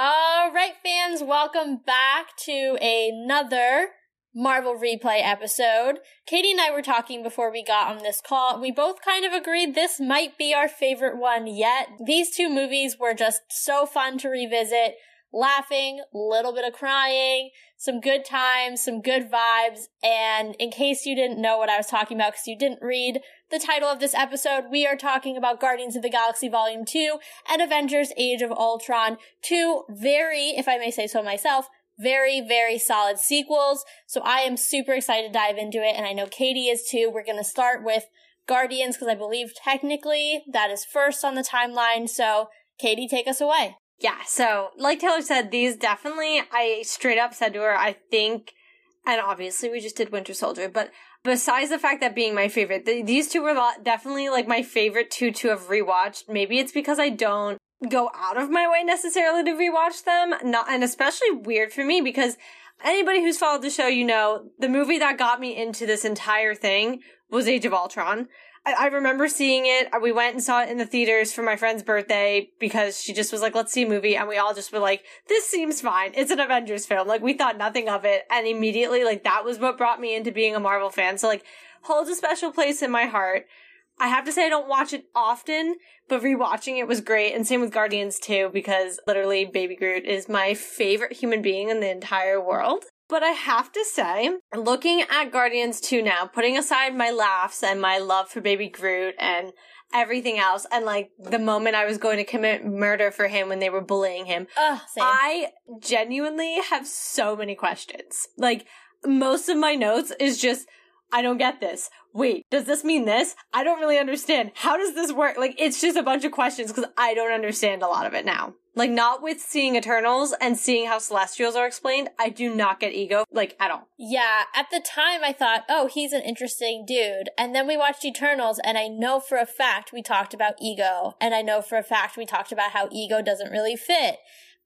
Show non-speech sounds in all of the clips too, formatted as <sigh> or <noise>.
All right, fans, welcome back to another Marvel replay episode. Katie and I were talking before we got on this call. We both kind of agreed this might be our favorite one yet. These two movies were just so fun to revisit. Laughing, a little bit of crying, some good times, some good vibes. And in case you didn't know what I was talking about because you didn't read the title of this episode, we are talking about Guardians of the Galaxy Volume 2 and Avengers Age of Ultron. Two very, if I may say so myself, very, very solid sequels. So I am super excited to dive into it, and I know Katie is too. We're gonna start with Guardians because I believe technically that is first on the timeline. So Katie, take us away. Yeah, so like Taylor said, these definitely, I straight up said to her, I think, and obviously we just did Winter Soldier, but besides the fact that being my favorite, th- these two were definitely like my favorite two to have rewatched. Maybe it's because I don't go out of my way necessarily to rewatch them. Not, and especially weird for me because anybody who's followed the show, you know, the movie that got me into this entire thing was Age of Ultron. I, remember seeing it. Uh, we went and saw it in the theaters for my friend's birthday because she just was like, let's see a movie. And we all just were like, this seems fine. It's an Avengers film. Like, we thought nothing of it. And immediately, like, that was what brought me into being a Marvel fan. So, like, holds a special place in my heart. I have to say I don't watch it often, but rewatching it was great. And same with Guardians too, because literally Baby Groot is my favorite human being in the entire world. But I have to say, looking at Guardians 2 now, putting aside my laughs and my love for Baby Groot and everything else, and like the moment I was going to commit murder for him when they were bullying him, Ugh, I genuinely have so many questions. Like, most of my notes is just, I don't get this. Wait, does this mean this? I don't really understand. How does this work? Like, it's just a bunch of questions because I don't understand a lot of it now. Like, not with seeing Eternals and seeing how Celestials are explained, I do not get ego, like, at all. Yeah, at the time I thought, oh, he's an interesting dude. And then we watched Eternals, and I know for a fact we talked about ego, and I know for a fact we talked about how ego doesn't really fit.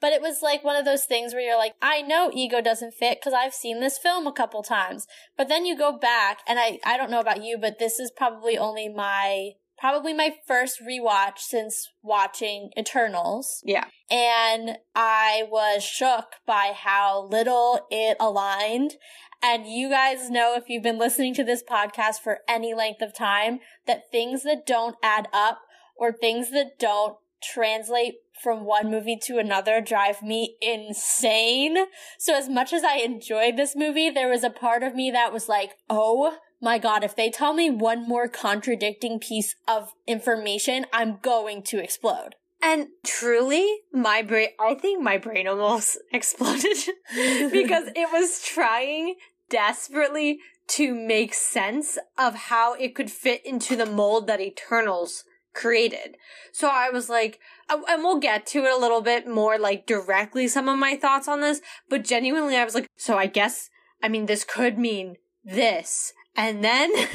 But it was like one of those things where you're like, I know ego doesn't fit because I've seen this film a couple times. But then you go back, and I, I don't know about you, but this is probably only my probably my first rewatch since watching Eternals. Yeah. And I was shook by how little it aligned. And you guys know if you've been listening to this podcast for any length of time that things that don't add up or things that don't translate from one movie to another drive me insane. So as much as I enjoyed this movie, there was a part of me that was like, oh my god, if they tell me one more contradicting piece of information, I'm going to explode. And truly, my brain, I think my brain almost <laughs> exploded <laughs> because it was trying desperately to make sense of how it could fit into the mold that Eternals created. So I was like, uh, and we'll get to it a little bit more like directly some of my thoughts on this, but genuinely I was like, so I guess, I mean, this could mean this and then, <laughs> like,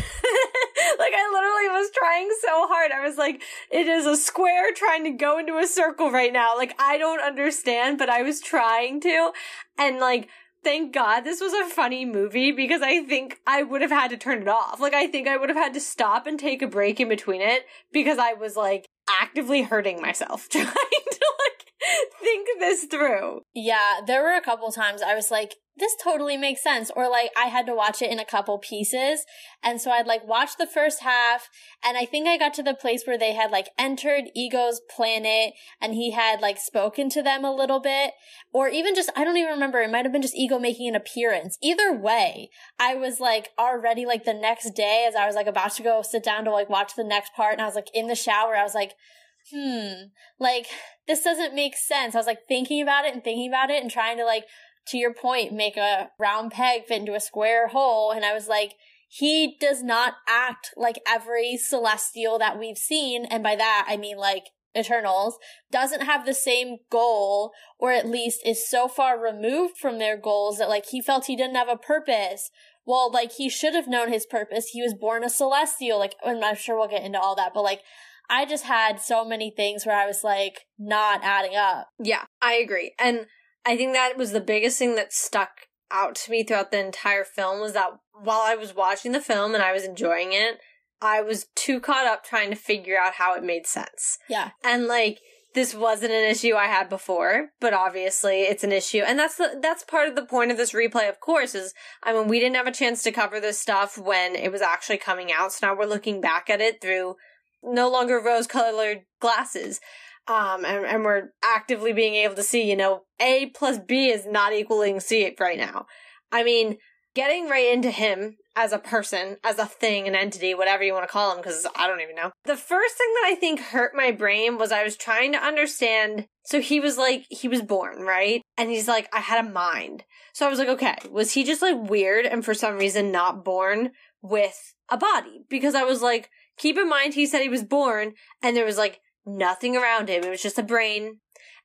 I literally was trying so hard. I was like, it is a square trying to go into a circle right now. Like, I don't understand, but I was trying to. And like, thank God this was a funny movie because I think I would have had to turn it off. Like, I think I would have had to stop and take a break in between it because I was like actively hurting myself <laughs> trying to like <laughs> think this through. Yeah, there were a couple times I was like, this totally makes sense. Or like I had to watch it in a couple pieces. And so I'd like watch the first half. And I think I got to the place where they had like entered Ego's planet and he had like spoken to them a little bit. Or even just, I don't even remember. It might have been just Ego making an appearance. Either way, I was like already like the next day as I was like about to go sit down to like watch the next part. And I was like in the shower. I was like, hmm, like <laughs> this doesn't make sense. I was like thinking about it and thinking about it and trying to like, to your point, make a round peg fit into a square hole. And I was like, he does not act like every celestial that we've seen. And by that, I mean like Eternals, doesn't have the same goal, or at least is so far removed from their goals that like he felt he didn't have a purpose. Well, like he should have known his purpose. He was born a celestial. Like, and I'm sure we'll get into all that, but like, I just had so many things where I was like not adding up. Yeah, I agree. And I think that was the biggest thing that stuck out to me throughout the entire film was that while I was watching the film and I was enjoying it, I was too caught up trying to figure out how it made sense. Yeah. And like this wasn't an issue I had before, but obviously it's an issue. And that's the that's part of the point of this replay, of course, is I mean we didn't have a chance to cover this stuff when it was actually coming out. So now we're looking back at it through no longer rose colored glasses. Um, and, and we're actively being able to see, you know, A plus B is not equaling C right now. I mean, getting right into him as a person, as a thing, an entity, whatever you want to call him, because I don't even know. The first thing that I think hurt my brain was I was trying to understand. So he was like, he was born, right? And he's like, I had a mind. So I was like, okay, was he just like weird and for some reason not born with a body? Because I was like, keep in mind, he said he was born and there was like nothing around him. It was just a brain.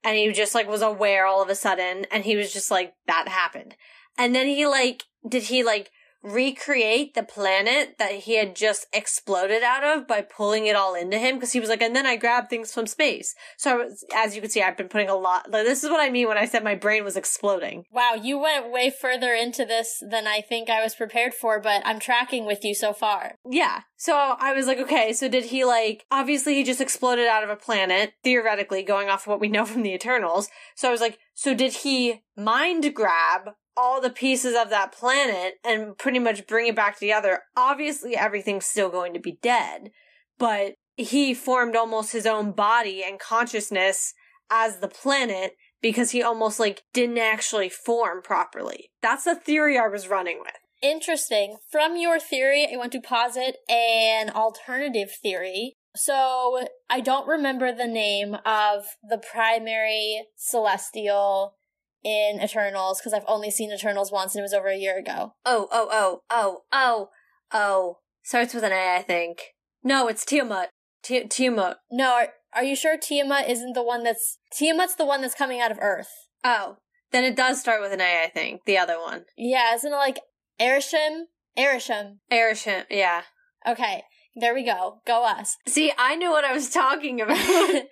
And he just like was aware all of a sudden. And he was just like, that happened. And then he like, did he like recreate the planet that he had just exploded out of by pulling it all into him because he was like and then i grabbed things from space. So was, as you can see i've been putting a lot like this is what i mean when i said my brain was exploding. Wow you went way further into this than i think i was prepared for but i'm tracking with you so far. Yeah. So i was like okay so did he like obviously he just exploded out of a planet theoretically going off of what we know <laughs> from the eternals. So i was like so did he mind grab all the pieces of that planet and pretty much bring it back together. Obviously, everything's still going to be dead, but he formed almost his own body and consciousness as the planet because he almost like didn't actually form properly. That's the theory I was running with. Interesting. From your theory, I want to posit an alternative theory. So, I don't remember the name of the primary celestial in Eternals because I've only seen Eternals once and it was over a year ago. Oh, oh, oh, oh, oh, oh. Starts with an A, I think. No, it's Tiamut. T- Tiamut. No, are, are you sure Tiamut isn't the one that's Tiamut's the one that's coming out of Earth? Oh, then it does start with an A, I think. The other one. Yeah, isn't it like Arishem? Arishem. Arishem, yeah. Okay, there we go. Go us. See, I knew what I was talking about. <laughs>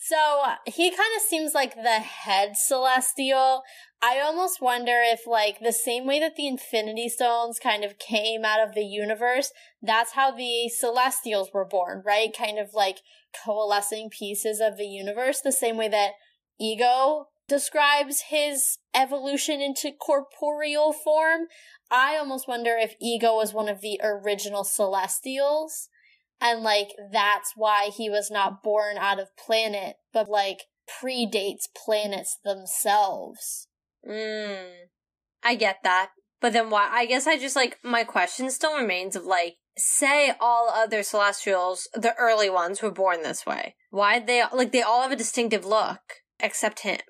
So he kind of seems like the head celestial. I almost wonder if, like, the same way that the Infinity Stones kind of came out of the universe, that's how the Celestials were born, right? Kind of like coalescing pieces of the universe, the same way that Ego describes his evolution into corporeal form. I almost wonder if Ego was one of the original Celestials and like that's why he was not born out of planet, but like predates planets themselves. Mm, I get that. But then why? I guess I just like, my question still remains of like, say all other celestials, the early ones, were born this way. Why they, like, they all have a distinctive look, except him.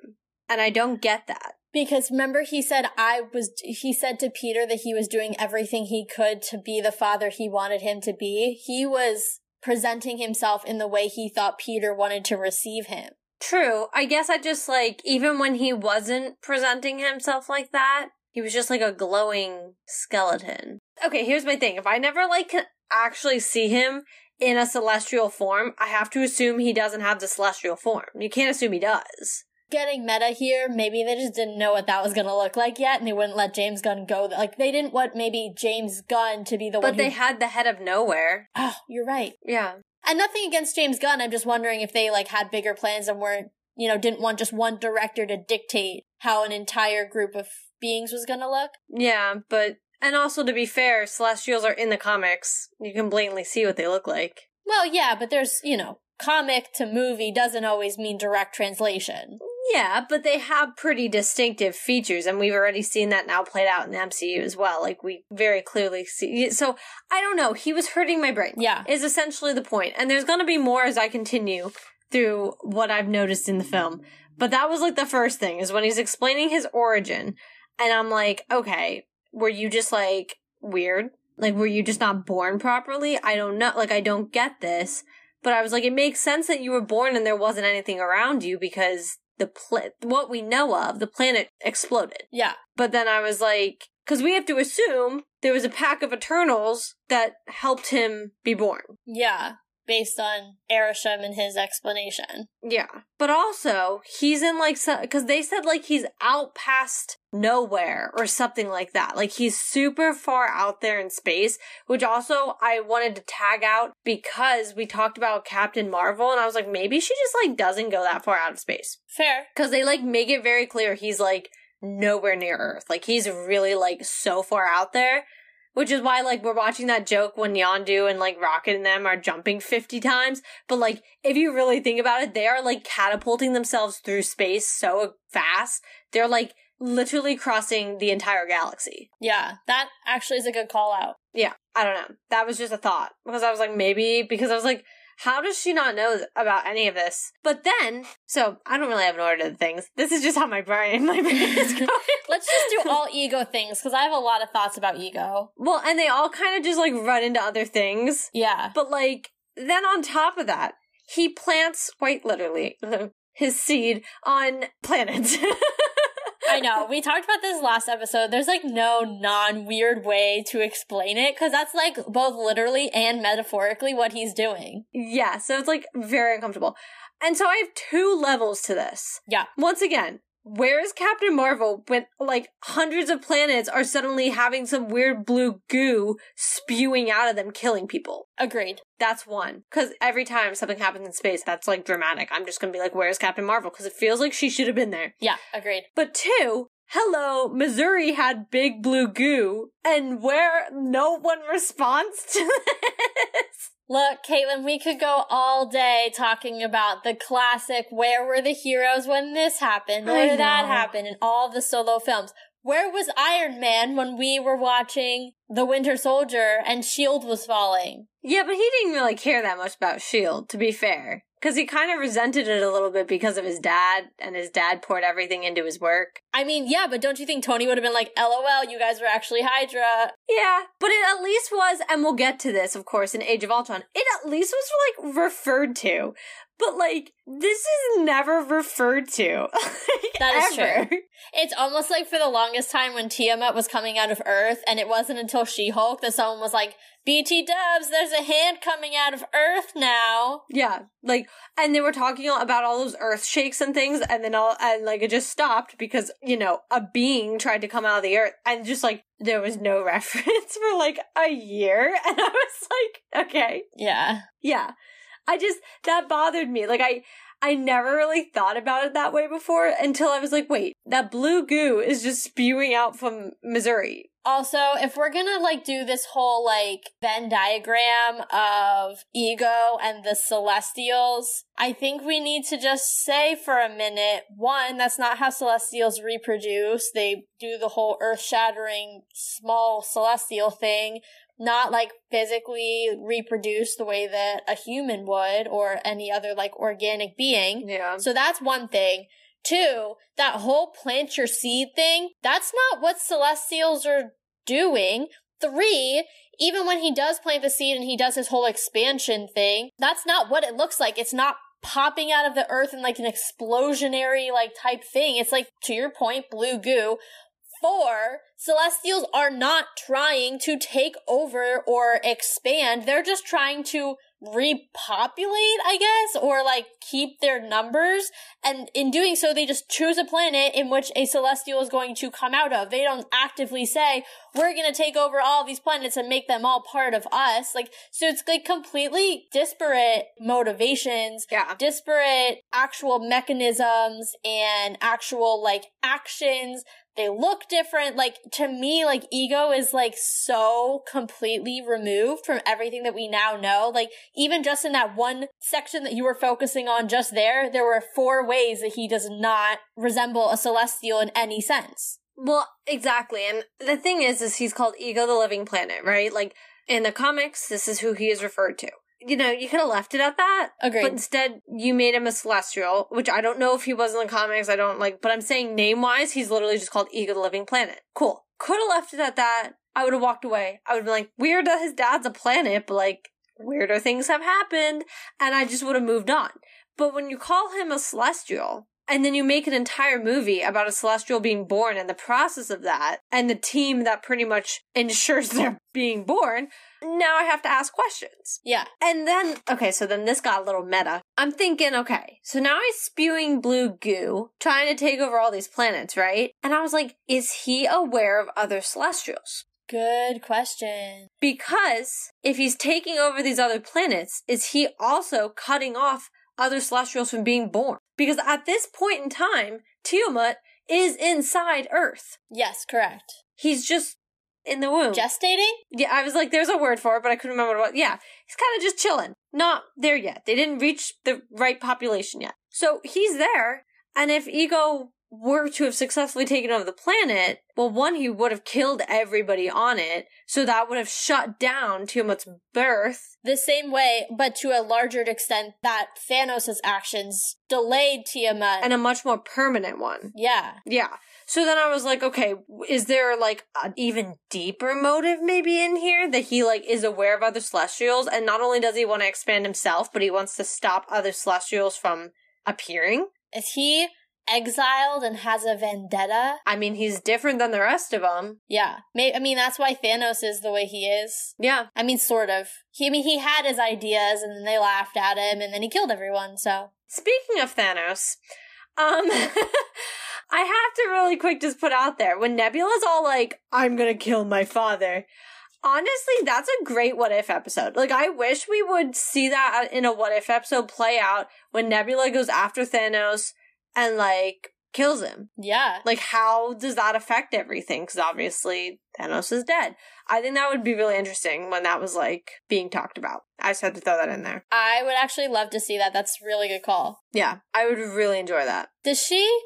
And I don't get that. Because remember he said I was he said to Peter that he was doing everything he could to be the father he wanted him to be. He was presenting himself in the way he thought Peter wanted to receive him. True. I guess I just like even when he wasn't presenting himself like that, he was just like a glowing skeleton. Okay, here's my thing. If I never like actually see him in a celestial form, I have to assume he doesn't have the celestial form. You can't assume he does getting meta here. Maybe they just didn't know what that was going to look like yet, and they wouldn't let James Gunn go. Like they didn't want maybe James Gunn to be the but one. But they had the head of Knowhere. <gasps> Oh, you're right. Yeah. And nothing against James Gunn. I'm just wondering if they like had bigger plans and weren't, you know, didn't want just one director to dictate how an entire group of beings was going to look. Yeah, but and also to be fair, Celestials are in the comics. You can blatantly see what they look like. Well, yeah, but there's, you know, comic to movie doesn't always mean direct translation. Yeah, but they have pretty distinctive features, and we've already seen that now played out in the MCU as well. Like we very clearly see. So I don't know. He was hurting my brain. Yeah, is essentially the point. And there's going to be more as I continue through what I've noticed in the film. But that was like the first thing is when he's explaining his origin. And I'm like, okay, were you just like weird? Like, were you just not born properly? I don't know. Like, I don't get this. But I was like, it makes sense that you were born and there wasn't anything around you because the pla- what we know of, the planet exploded. Yeah. But then I was like, because we have to assume there was a pack of Eternals that helped him be born. Yeah. Based on Arishem and his explanation. Yeah. But also, he's in like, because they said like he's out past nowhere or something like that. Like he's super far out there in space, which also I wanted to tag out because we talked about Captain Marvel and I was like, maybe she just like doesn't go that far out of space. Fair. Because they like make it very clear he's like nowhere near Earth. Like he's really like so far out there. Which is why, like, we're watching that joke when Yondu and, like, Rocket and them are jumping 50 times. But, like, if you really think about it, they are, like, catapulting themselves through space so fast. They're, like, literally crossing the entire galaxy. Yeah, that actually is a good call out. Yeah, I don't know. That was just a thought. Because I was like, maybe, because I was like, how does she not know about any of this? But then, so I don't really have an order to things. This is just how my brain, <laughs> my brain is going. Let's just do <laughs> all ego things because I have a lot of thoughts about ego. Well, and they all kind of just like run into other things. Yeah. But like, then on top of that, he plants quite literally <laughs> his seed on planets. I know. We talked about this last episode. There's like no non weird way to explain it because that's like both literally and metaphorically what he's doing. Yeah, so it's like very uncomfortable. And so I have two levels to this. Yeah. Once again, where is Captain Marvel when like hundreds of planets are suddenly having some weird blue goo spewing out of them, killing people? Agreed. That's one. Because every time something happens in space, that's like dramatic. I'm just gonna be like, where's Captain Marvel? Because it feels like she should have been there. Yeah, agreed. But two, hello, Missouri had big blue goo, and where no one responds to <laughs> this. Look, Caitlin, we could go all day talking about the classic Where Were the Heroes When This Happened? Where did that happen? in all the solo films. Where was Iron Man when we were watching The Winter Soldier and S.H.I.E.L.D. was falling? Yeah, but he didn't really care that much about S.H.I.E.L.D., to be fair. Because he kind of resented it a little bit because of his dad, and his dad poured everything into his work. I mean, yeah, but don't you think Tony would have been like, LOL, you guys were actually Hydra? Yeah, but it at least was, and we'll get to this, of course, in Age of Ultron, it at least was, like, referred to. But, like, this is never referred to. <laughs> That is Ever. true. It's almost like for the longest time when Tiamut was coming out of Earth, and it wasn't until She Hulk that someone was like, BT dubs, there's a hand coming out of Earth now. Yeah, like, and they were talking about all those earth shakes and things, and then all, and like, it just stopped because, you know, a being tried to come out of the earth, and just like, there was no <laughs> reference for like a year, and I was like, okay. Yeah. Yeah. I just, that bothered me. Like, I, I never really thought about it that way before until I was like, wait, that blue goo is just spewing out from Missouri. Also, if we're gonna like do this whole like Venn diagram of ego and the celestials, I think we need to just say for a minute, one, that's not how celestials reproduce. They do the whole earth shattering small celestial thing, not like physically reproduce the way that a human would or any other like organic being. Yeah. So that's one thing. Two, that whole plant your seed thing, that's not what celestials are doing. Three, even when he does plant the seed and he does his whole expansion thing, that's not what it looks like. It's not popping out of the earth in like an explosionary like type thing. It's like, to your point, blue goo. Four, celestials are not trying to take over or expand. They're just trying to repopulate, I guess, or like keep their numbers. And in doing so, they just choose a planet in which a celestial is going to come out of. They don't actively say, we're going to take over all these planets and make them all part of us. Like, so it's like completely disparate motivations Yeah. disparate actual mechanisms and actual like actions. They look different. Like to me, like ego is like so completely removed from everything that we now know. Like even just in that one section that you were focusing on just there, there were four ways that he does not resemble a celestial in any sense. Well, exactly. And the thing is, is he's called Ego the Living Planet, right? Like in the comics, this is who he is referred to. You know, you could have left it at that. Agreed. But instead, you made him a celestial, which I don't know if he was in the comics. I don't like, but I'm saying name wise, he's literally just called Ego the Living Planet. Cool. Could have left it at that. I would have walked away. I would have been like, weird that his dad's a planet, but like, weirder things have happened. And I just would have moved on. But when you call him a celestial, and then you make an entire movie about a celestial being born and the process of that, and the team that pretty much ensures <laughs> they're being born, now I have to ask questions. yeah. And then, okay, so then this got a little meta. I'm thinking, okay, so now he's spewing blue goo, trying to take over all these planets, right? And I was like, is he aware of other celestials? Good question. Because if he's taking over these other planets, is he also cutting off other celestials from being born? Because at this point in time, Tiamut is inside Earth. Yes, correct. He's just in the womb. Gestating? Yeah, I was like, there's a word for it, but I couldn't remember what. Yeah, he's kind of just chilling. Not there yet. They didn't reach the right population yet. So he's there, and if Ego were to have successfully taken over the planet, well, one, he would have killed everybody on it, so that would have shut down Tiamut's birth. The same way, but to a larger extent, that Thanos' actions delayed Tiamut. And a much more permanent one. yeah. Yeah. So then I was like, okay, is there like an even deeper motive maybe in here that he like is aware of other celestials and not only does he want to expand himself, but he wants to stop other celestials from appearing? Is he exiled and has a vendetta? I mean, he's different than the rest of them. Yeah. May- I mean, that's why Thanos is the way he is. Yeah. I mean, sort of. He, I mean, he had his ideas and then they laughed at him and then he killed everyone, so. Speaking of Thanos, um <laughs> I have to really quick just put out there when Nebula's all like, I'm gonna kill my father. Honestly, that's a great what if episode. Like, I wish we would see that in a what if episode play out when Nebula goes after Thanos and like kills him. Yeah. Like, how does that affect everything? Because obviously Thanos is dead. I think that would be really interesting when that was like being talked about. I just had to throw that in there. I would actually love to see that. That's a really good call. Yeah, I would really enjoy that. Does she?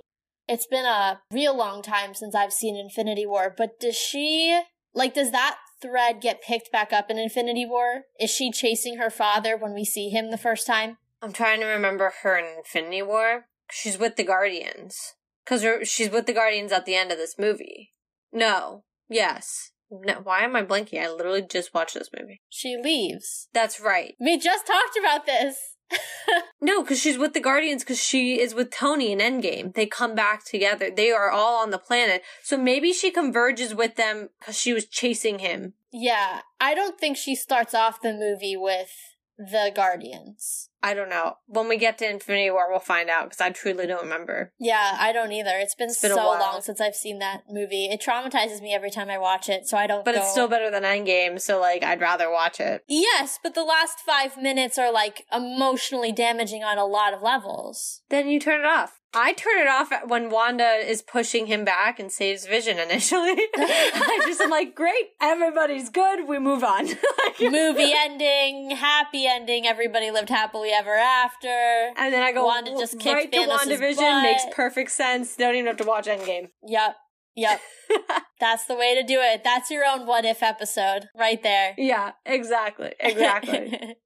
It's been a real long time since I've seen Infinity War, but does she like does that thread get picked back up in Infinity War? Is she chasing her father when we see him the first time? I'm trying to remember her in Infinity War. She's with the Guardians. Because she's with the Guardians at the end of this movie. No. Yes. No, why am I blanking? I literally just watched this movie. She leaves. That's right. We just talked about this. <laughs> No, because she's with the Guardians because she is with Tony in Endgame. They come back together. They are all on the planet. So maybe she converges with them because she was chasing him. yeah, I don't think she starts off the movie with the Guardians. I don't know. When we get to Infinity War, we'll find out because I truly don't remember. Yeah, I don't either. It's been, been so long since I've seen that movie. It traumatizes me every time I watch it, so I don't But go- it's still better than Endgame, so like I'd rather watch it. Yes, but the last five minutes are like emotionally damaging on a lot of levels. Then you turn it off. I turn it off when Wanda is pushing him back and saves Vision initially. <laughs> I just am like, great, everybody's good, we move on. <laughs> Like- Movie ending, happy ending, everybody lived happily ever after. And then I go, Wanda just kicked right to Thanos' WandaVision, butt. makes perfect sense. Don't even have to watch Endgame. Yep, yep. <laughs> That's the way to do it. That's your own what if episode right there. Yeah, exactly, exactly.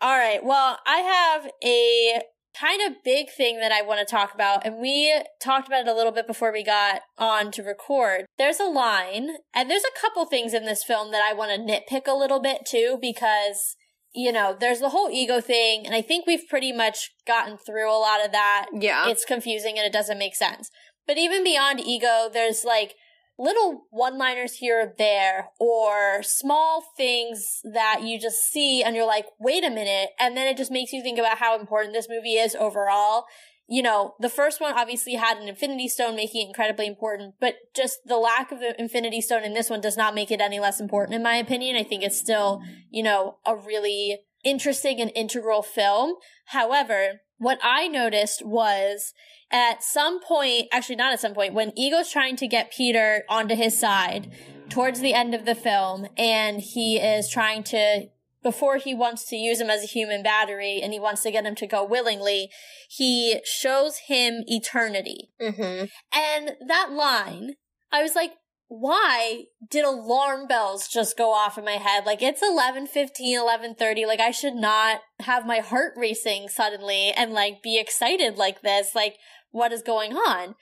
All right. Well, I have a kind of big thing that I want to talk about, and we talked about it a little bit before we got on to record. There's a line, and there's a couple things in this film that I want to nitpick a little bit too, because, you know, there's the whole ego thing, and I think we've pretty much gotten through a lot of that. yeah. It's confusing and it doesn't make sense. But even beyond ego, there's like little one liners here or there, or small things that you just see and you're like, wait a minute. And then it just makes you think about how important this movie is overall. You know, the first one obviously had an Infinity Stone making it incredibly important, but just the lack of the Infinity Stone in this one does not make it any less important, in my opinion. I think it's still, you know, a really interesting and integral film. However, what I noticed was at some point, actually not at some point, when Ego's trying to get Peter onto his side towards the end of the film, and he is trying to, before he wants to use him as a human battery and he wants to get him to go willingly, he shows him eternity. mm-hmm. And that line, I was like, why did alarm bells just go off in my head? Like it's 11, 15, 11, 30. Like I should not have my heart racing suddenly and like be excited like this. Like what is going on?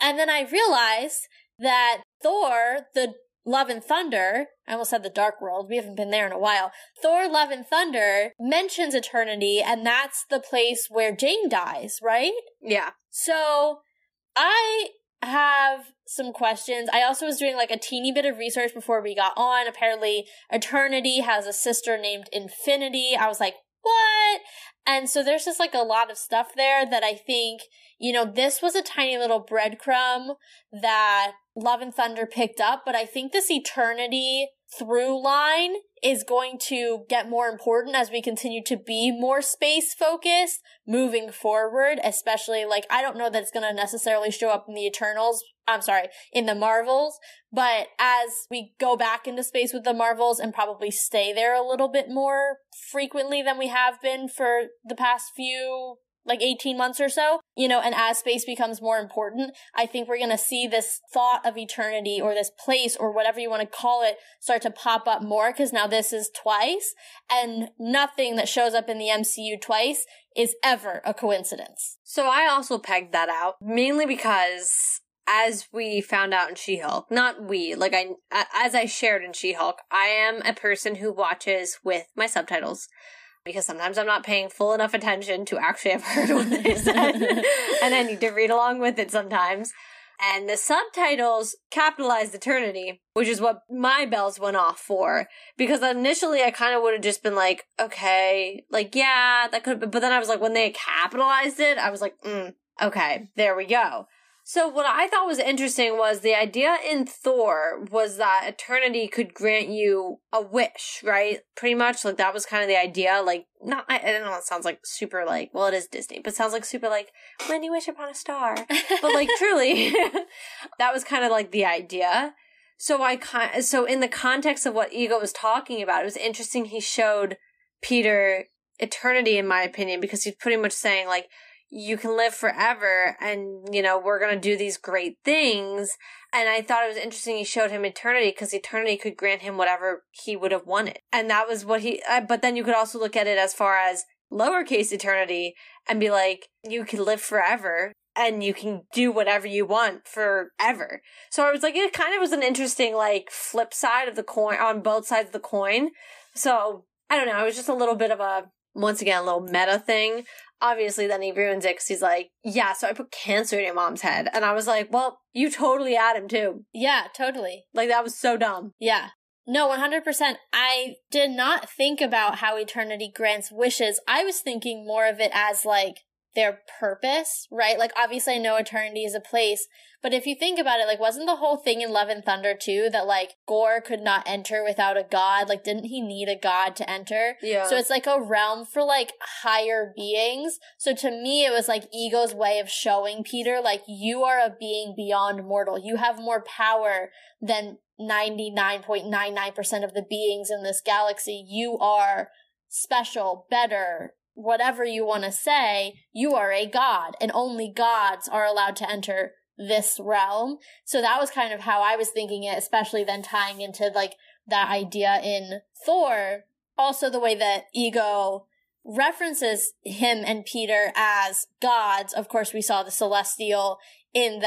And then I realized that Thor, the Love and Thunder, I almost said the Dark World, we haven't been there in a while. Thor Love and Thunder mentions eternity, and that's the place where Jane dies, right? Yeah. So I have some questions. I also was doing like a teeny bit of research before we got on. Apparently, Eternity has a sister named Infinity. I was like, what? And so there's just like a lot of stuff there that I think, you know, this was a tiny little breadcrumb that Love and Thunder picked up, but I think this eternity through line is going to get more important as we continue to be more space focused moving forward, especially like I don't know that it's going to necessarily show up in the Eternals. I'm sorry, in the Marvels, but as we go back into space with the Marvels and probably stay there a little bit more frequently than we have been for the past few like 18 months or so, you know, and as space becomes more important, I think we're going to see this thought of eternity or this place or whatever you want to call it start to pop up more because now this is twice and nothing that shows up in the MCU twice is ever a coincidence. So I also pegged that out mainly because as we found out in She-Hulk, not we, like I, as I shared in She-Hulk, I am a person who watches with my subtitles because sometimes I'm not paying full enough attention to actually <laughs> have heard what they said. <laughs> and I need to read along with it sometimes. And the subtitles capitalized eternity, which is what my bells went off for. Because initially I kind of would have just been like, okay, like, yeah, that could have been, but then I was like, when they capitalized it, I was like, mm, okay, there we go. So what I thought was interesting was the idea in Thor was that eternity could grant you a wish, right? Pretty much like that was kind of the idea. Like not I, I don't know, it sounds like super like well it is Disney, but sounds like super like when you wish upon a star. <laughs> but like truly <laughs> that was kind of like the idea. So I kind so in the context of what Ego was talking about, it was interesting he showed Peter eternity in my opinion because he's pretty much saying like you can live forever and you know we're going to do these great things. And i thought it was interesting he showed him eternity because eternity could grant him whatever he would have wanted. And that was what he uh, but then you could also look at it as far as lowercase eternity and be like you can live forever and you can do whatever you want forever. So i was like it kind of was an interesting like flip side of the coin on both sides of the coin. So i don't know it was just a little bit of a once again a little meta thing obviously then he ruins it because he's like, yeah, so I put cancer in your mom's head. And I was like, well, you totally had him too. Yeah, totally. Like that was so dumb. Yeah. No, 100%. I did not think about how eternity grants wishes. I was thinking more of it as like their purpose, right? Like obviously I know eternity is a place, but if you think about it, like wasn't the whole thing in Love and Thunder too that like Gorr could not enter without a god? Like didn't he need a god to enter? Yeah. So it's like a realm for like higher beings. So to me it was like Ego's way of showing Peter like you are a being beyond mortal. You have more power than 99.99% of the beings in this galaxy. You are special, better, whatever you want to say, you are a god, and only gods are allowed to enter this realm. So that was kind of how I was thinking it, especially then tying into like that idea in Thor. Also, the way that Ego references him and Peter as gods. Of course, we saw the celestial in the,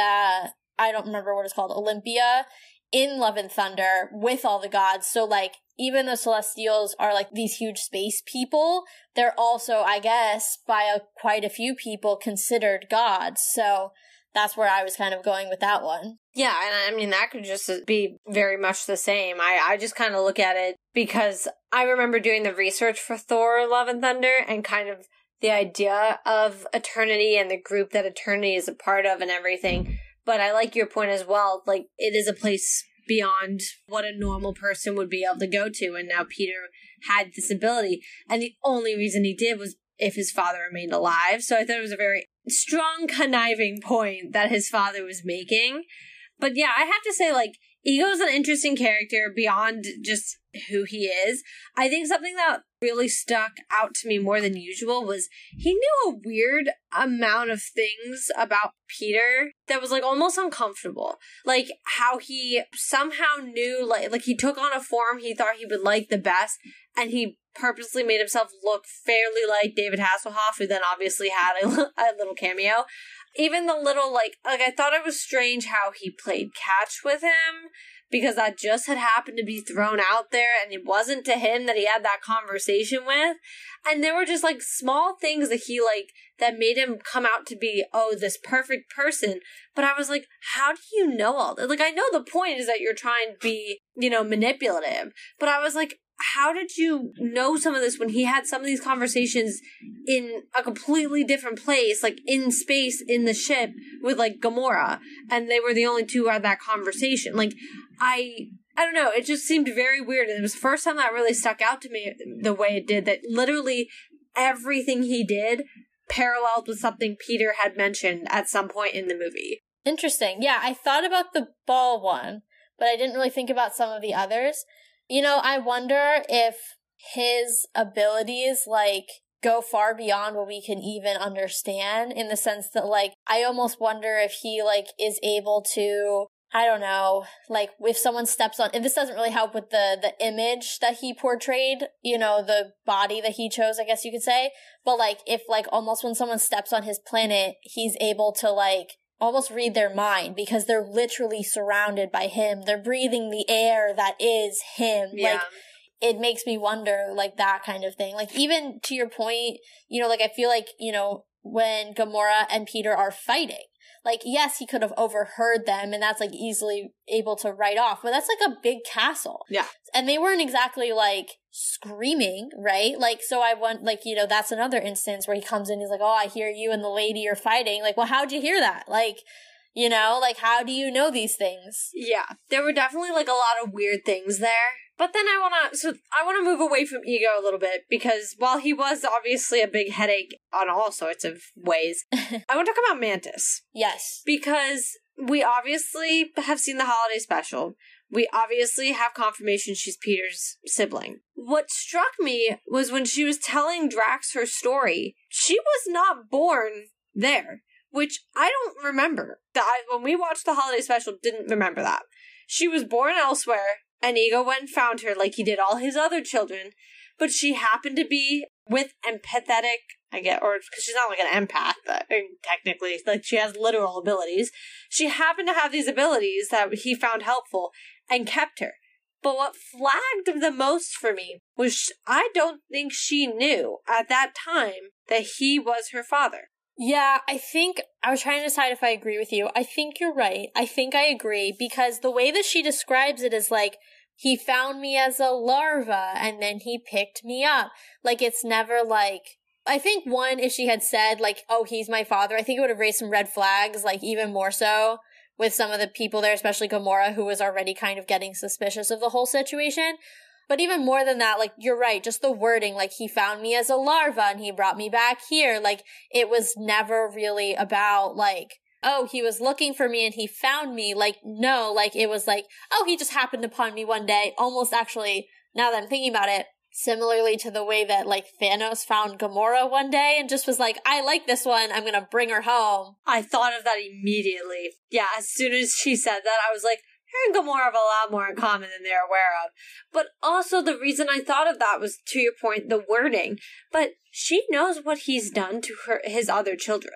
I don't remember what it's called, Olympia in Love and Thunder with all the gods. So like even though Celestials are like these huge space people, they're also, I guess, by a, quite a few people considered gods. So that's where I was kind of going with that one. Yeah, and I mean that could just be very much the same. I I just kind of look at it because I remember doing the research for Thor: Love and Thunder and kind of the idea of eternity and the group that eternity is a part of and everything. But I like your point as well. Like it is a place beyond what a normal person would be able to go to. And now Peter had this ability. And the only reason he did was if his father remained alive. So I thought it was a very strong, conniving point that his father was making. But yeah, I have to say, like, Ego's an interesting character beyond just who he is. I think something that really stuck out to me more than usual was he knew a weird amount of things about Peter that was like almost uncomfortable. Like how he somehow knew like like he took on a form he thought he would like the best and he purposely made himself look fairly like David Hasselhoff who then obviously had a, <laughs> a little cameo even the little like like I thought it was strange how he played catch with him because that just had happened to be thrown out there and it wasn't to him that he had that conversation with. And there were just like small things that he like that made him come out to be oh this perfect person. But i was like how do you know all that like i know the point is that you're trying to be you know manipulative. But i was like how did you know some of this when he had some of these conversations in a completely different place, like in space in the ship with like Gamora, and they were the only two who had that conversation? Like, I I don't know, it just seemed very weird. And it was the first time that really stuck out to me the way it did, that literally everything he did paralleled with something Peter had mentioned at some point in the movie. Interesting. Yeah, I thought about the ball one, but I didn't really think about some of the others. You know, I wonder if his abilities, like, go far beyond what we can even understand in the sense that like I almost wonder if he like is able to I don't know, like if someone steps on, and this doesn't really help with the the image that he portrayed, you know, the body that he chose, I guess you could say. But like if like almost when someone steps on his planet, he's able to like almost read their mind because they're literally surrounded by him. They're breathing the air that is him. Yeah. Like it makes me wonder like that kind of thing. Like even to your point, you know, like I feel like, you know, when Gamora and Peter are fighting, like yes he could have overheard them and that's like easily able to write off but that's like a big castle. Yeah. And they weren't exactly like screaming right? Like so i want like you know that's another instance where he comes in he's like oh i hear you and the lady are fighting. Like well how'd you hear that? Like you know like how do you know these things yeah there were definitely like a lot of weird things there but then I want to, so I want to move away from ego a little bit because while he was obviously a big headache on all sorts of ways, <laughs> I want to talk about Mantis. Yes. Because we obviously have seen the holiday special. We obviously have confirmation she's Peter's sibling. What struck me was when she was telling Drax her story, she was not born there, which I don't remember. That I, when we watched the holiday special, didn't remember that. She was born elsewhere and Ego went and found her like he did all his other children, but she happened to be with empathetic, I get, or because she's not like an empath, but, uh, technically, like she has literal abilities. She happened to have these abilities that he found helpful and kept her. But what flagged the most for me was I don't think she knew at that time that he was her father. Yeah, I think I was trying to decide if I agree with you. I think you're right. I think I agree because the way that she describes it is like he found me as a larva and then he picked me up. Like it's never like I think one if she had said like, "Oh, he's my father," I think it would have raised some red flags, like even more so with some of the people there, especially Gamora, who was already kind of getting suspicious of the whole situation. But even more than that, like, you're right, just the wording, like, he found me as a larva and he brought me back here. Like, it was never really about, like, oh, he was looking for me and he found me. Like, no, like, it was like, oh, he just happened upon me one day. Almost actually, now that I'm thinking about it, similarly to the way that, like, Thanos found Gamora one day and just was like, I like this one. I'm to bring her home. I thought of that immediately. Yeah, as soon as she said that, I was like, her and Gamora have a lot more in common than they're aware of. But also, the reason I thought of that was to your point, the wording. But she knows what he's done to her, his other children.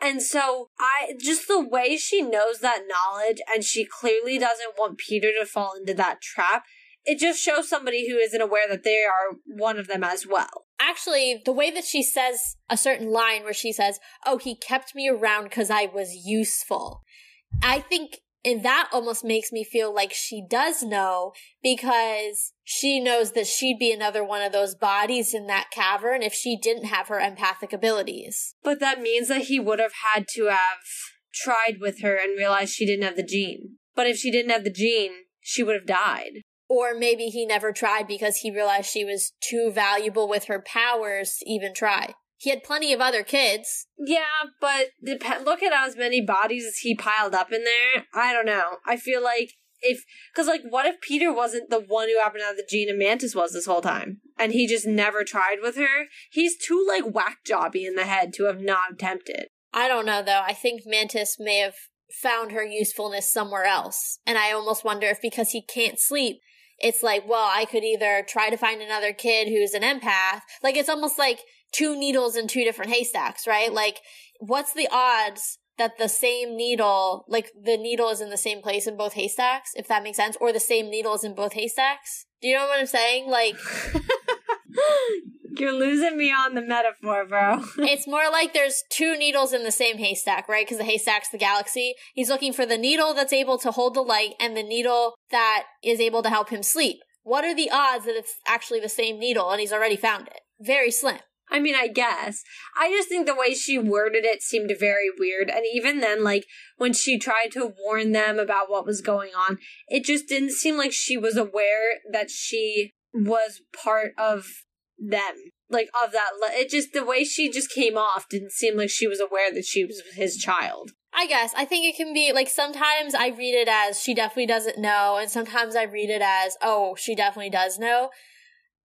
And so I just the way she knows that knowledge and she clearly doesn't want Peter to fall into that trap. It just shows somebody who isn't aware that they are one of them as well. Actually, the way that she says a certain line where she says, "Oh, he kept me around because I was useful." I think and that almost makes me feel like she does know because she knows that she'd be another one of those bodies in that cavern if she didn't have her empathic abilities. But that means that he would have had to have tried with her and realized she didn't have the gene. But if she didn't have the gene, she would have died. Or maybe he never tried because he realized she was too valuable with her powers to even try. He had plenty of other kids. Yeah, but look at as many bodies as he piled up in there. I don't know. I feel like if because like what if Peter wasn't the one who happened to have the gene and Mantis was this whole time, and he just never tried with her? He's too like whack jobby in the head to have not attempted. I don't know though. I think Mantis may have found her usefulness somewhere else, and I almost wonder if because he can't sleep, it's like, well, I could either try to find another kid who's an empath. Like it's almost like two needles in two different haystacks, right? Like, what's the odds that the same needle, like the needle is in the same place in both haystacks, if that makes sense, or the same needle is in both haystacks? Do you know what I'm saying? Like, <laughs> You're losing me on the metaphor, bro. <laughs> it's more like there's two needles in the same haystack, right? Because the haystack's the galaxy. He's looking for the needle that's able to hold the light and the needle that is able to help him sleep. What are the odds that it's actually the same needle and he's already found it? Very slim. I mean, I guess. I just think the way she worded it seemed very weird. And even then, like, when she tried to warn them about what was going on, it just didn't seem like she was aware that she was part of them. Like, of that. It just, the way she just came off didn't seem like she was aware that she was his child. I guess. I think it can be like sometimes I read it as she definitely doesn't know, and sometimes I read it as, oh, she definitely does know.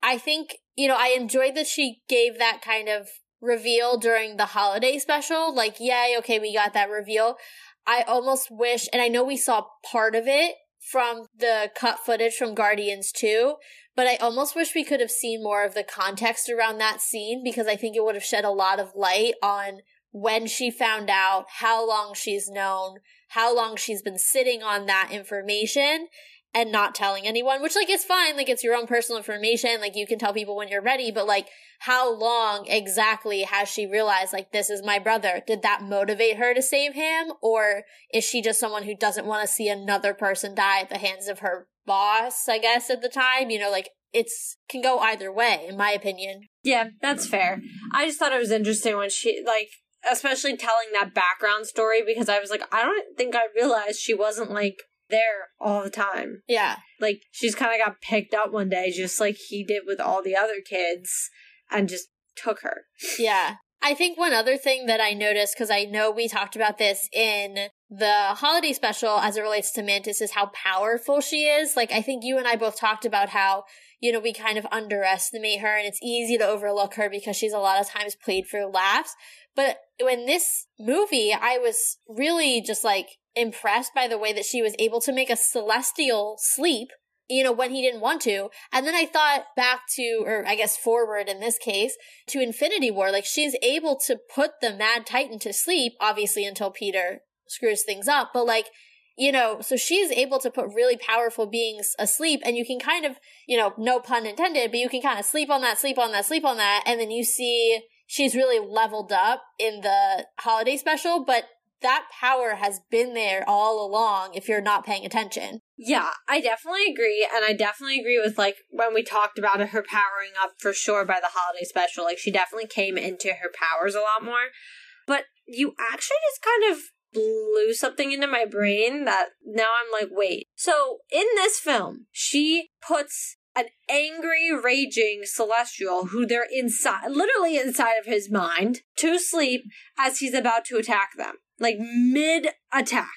I think you know, I enjoyed that she gave that kind of reveal during the holiday special. Like, yay, okay, we got that reveal. I almost wish, and I know we saw part of it from the cut footage from Guardians 2, but I almost wish we could have seen more of the context around that scene because I think it would have shed a lot of light on when she found out, how long she's known, how long she's been sitting on that information, and not telling anyone, which like is fine. Like it's your own personal information. Like you can tell people when you're ready, but like how long exactly has she realized like this is my brother? Did that motivate her to save him? Or is she just someone who doesn't want to see another person die at the hands of her boss, I guess, at the time? You know, like it's can go either way, in my opinion. Yeah, that's fair. I just thought it was interesting when she like especially telling that background story because I was like, I don't think I realized she wasn't like there all the time. Yeah. Like she's kind of got picked up one day, just like he did with all the other kids, and just took her. Yeah. I think one other thing that I noticed, because I know we talked about this in the holiday special as it relates to Mantis, is how powerful she is. Like, I think you and I both talked about how, you know, we kind of underestimate her and it's easy to overlook her because she's a lot of times played for laughs. But in this movie, I was really just like impressed by the way that she was able to make a celestial sleep you know, when he didn't want to. And then I thought back to, or I guess forward in this case, to Infinity War. Like she's able to put the Mad Titan to sleep, obviously until Peter screws things up. But like, you know, so she's able to put really powerful beings asleep and you can kind of, you know, no pun intended, but you can kind of sleep on that, sleep on that, sleep on that. And then you see she's really leveled up in the holiday special, but that power has been there all along if you're not paying attention. Yeah, I definitely agree. And I definitely agree with like when we talked about her powering up for sure by the holiday special. Like she definitely came into her powers a lot more. But you actually just kind of blew something into my brain that now I'm like, wait. So in this film, she puts an angry, raging celestial who they're inside, literally inside of his mind, to sleep as he's about to attack them like mid attack.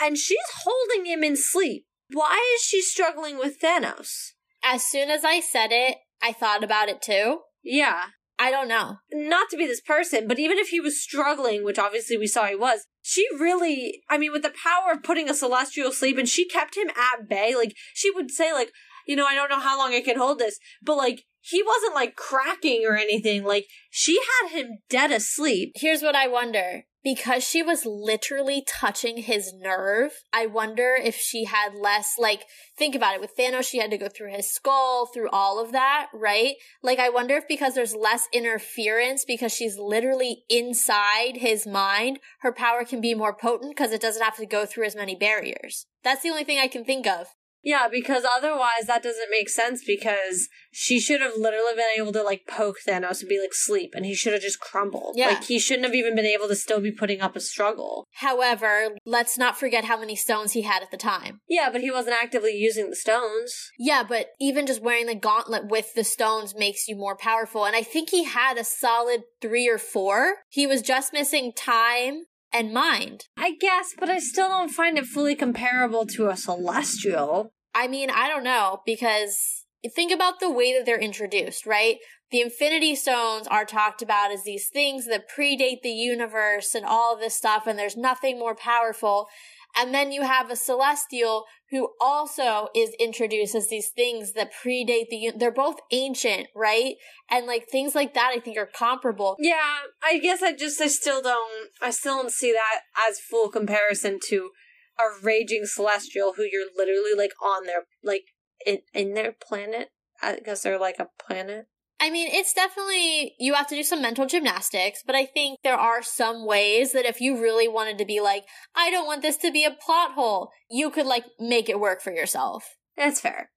And she's holding him in sleep. Why is she struggling with Thanos? As soon as I said it, I thought about it too. Yeah. I don't know. Not to be this person, but even if he was struggling, which obviously we saw he was, she really, I mean, with the power of putting a celestial sleep, and she kept him at bay. Like, she would say, like, you know, I don't know how long I can hold this, but like, he wasn't like cracking or anything. Like, she had him dead asleep. Here's what I wonder because she was literally touching his nerve, I wonder if she had less, like, think about it. With Thanos, she had to go through his skull, through all of that, right? Like, I wonder if because there's less interference, because she's literally inside his mind, her power can be more potent because it doesn't have to go through as many barriers. That's the only thing I can think of. Yeah, because otherwise that doesn't make sense because she should have literally been able to like poke Thanos and be like sleep and he should have just crumbled. Yeah. Like he shouldn't have even been able to still be putting up a struggle. However, let's not forget how many stones he had at the time. Yeah, but he wasn't actively using the stones. Yeah, but even just wearing the gauntlet with the stones makes you more powerful. And I think he had a solid three or four. He was just missing time and mind. I guess, but I still don't find it fully comparable to a celestial. I mean, I don't know because think about the way that they're introduced, right? The Infinity Stones are talked about as these things that predate the universe and all of this stuff, and there's nothing more powerful. And then you have a celestial who also is introduced as these things that predate the, they're both ancient, right? And like things like that, I think are comparable. Yeah, I guess I just, I still don't, I still don't see that as full comparison to a raging celestial who you're literally like on their, like in, in their planet. I guess they're like a planet. I mean, it's definitely, you have to do some mental gymnastics, but I think there are some ways that if you really wanted to be like, I don't want this to be a plot hole, you could like make it work for yourself. That's fair.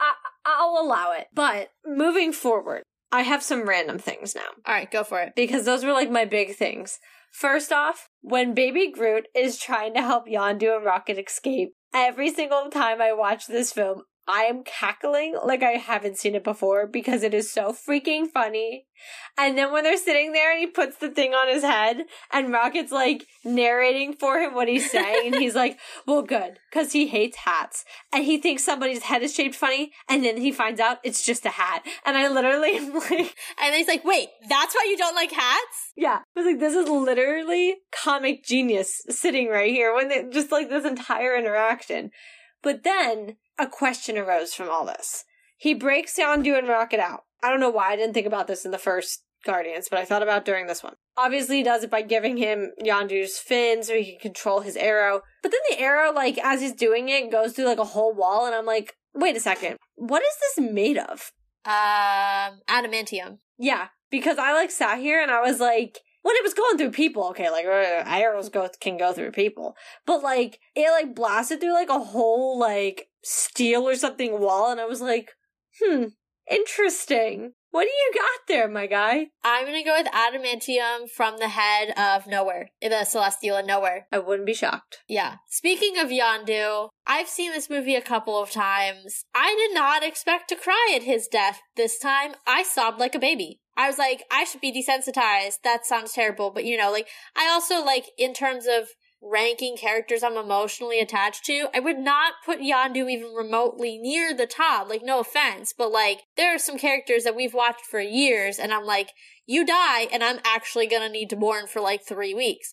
I, I'll allow it. But moving forward, I have some random things now. All right, go for it. Because those were like my big things. First off, when Baby Groot is trying to help Yondu and Rocket escape, every single time I watch this film, I am cackling like I haven't seen it before because it is so freaking funny. And then when they're sitting there and he puts the thing on his head and Rocket's like narrating for him what he's saying and <laughs> he's like, well, good, because he hates hats. And he thinks somebody's head is shaped funny and then he finds out it's just a hat. And I literally am <laughs> like, and he's like, wait, that's why you don't like hats? Yeah. I was like, this is literally comic genius sitting right here when they just like this entire interaction. But then a question arose from all this. He breaks Yondu and Rocket out. I don't know why I didn't think about this in the first Guardians, but I thought about during this one. Obviously, he does it by giving him Yondu's fin so he can control his arrow. But then the arrow, like, as he's doing it, goes through like a whole wall, and I'm like, wait a second. What is this made of? Um, adamantium. Yeah, because I like sat here and I was like, when it was going through people, okay, like arrows go can go through people, but like it like blasted through like a whole like steel or something wall, and I was like, hmm, interesting. What do you got there, my guy? I'm gonna go with adamantium from the head of Knowhere, the Celestial in Knowhere. I wouldn't be shocked. Yeah. Speaking of Yondu, I've seen this movie a couple of times. I did not expect to cry at his death this time. I sobbed like a baby. I was like, I should be desensitized. That sounds terrible. But you know, like, I also like, in terms of ranking characters I'm emotionally attached to, I would not put Yondu even remotely near the top. Like, no offense, but like, there are some characters that we've watched for years and I'm like, you die and I'm actually gonna need to mourn for like three weeks.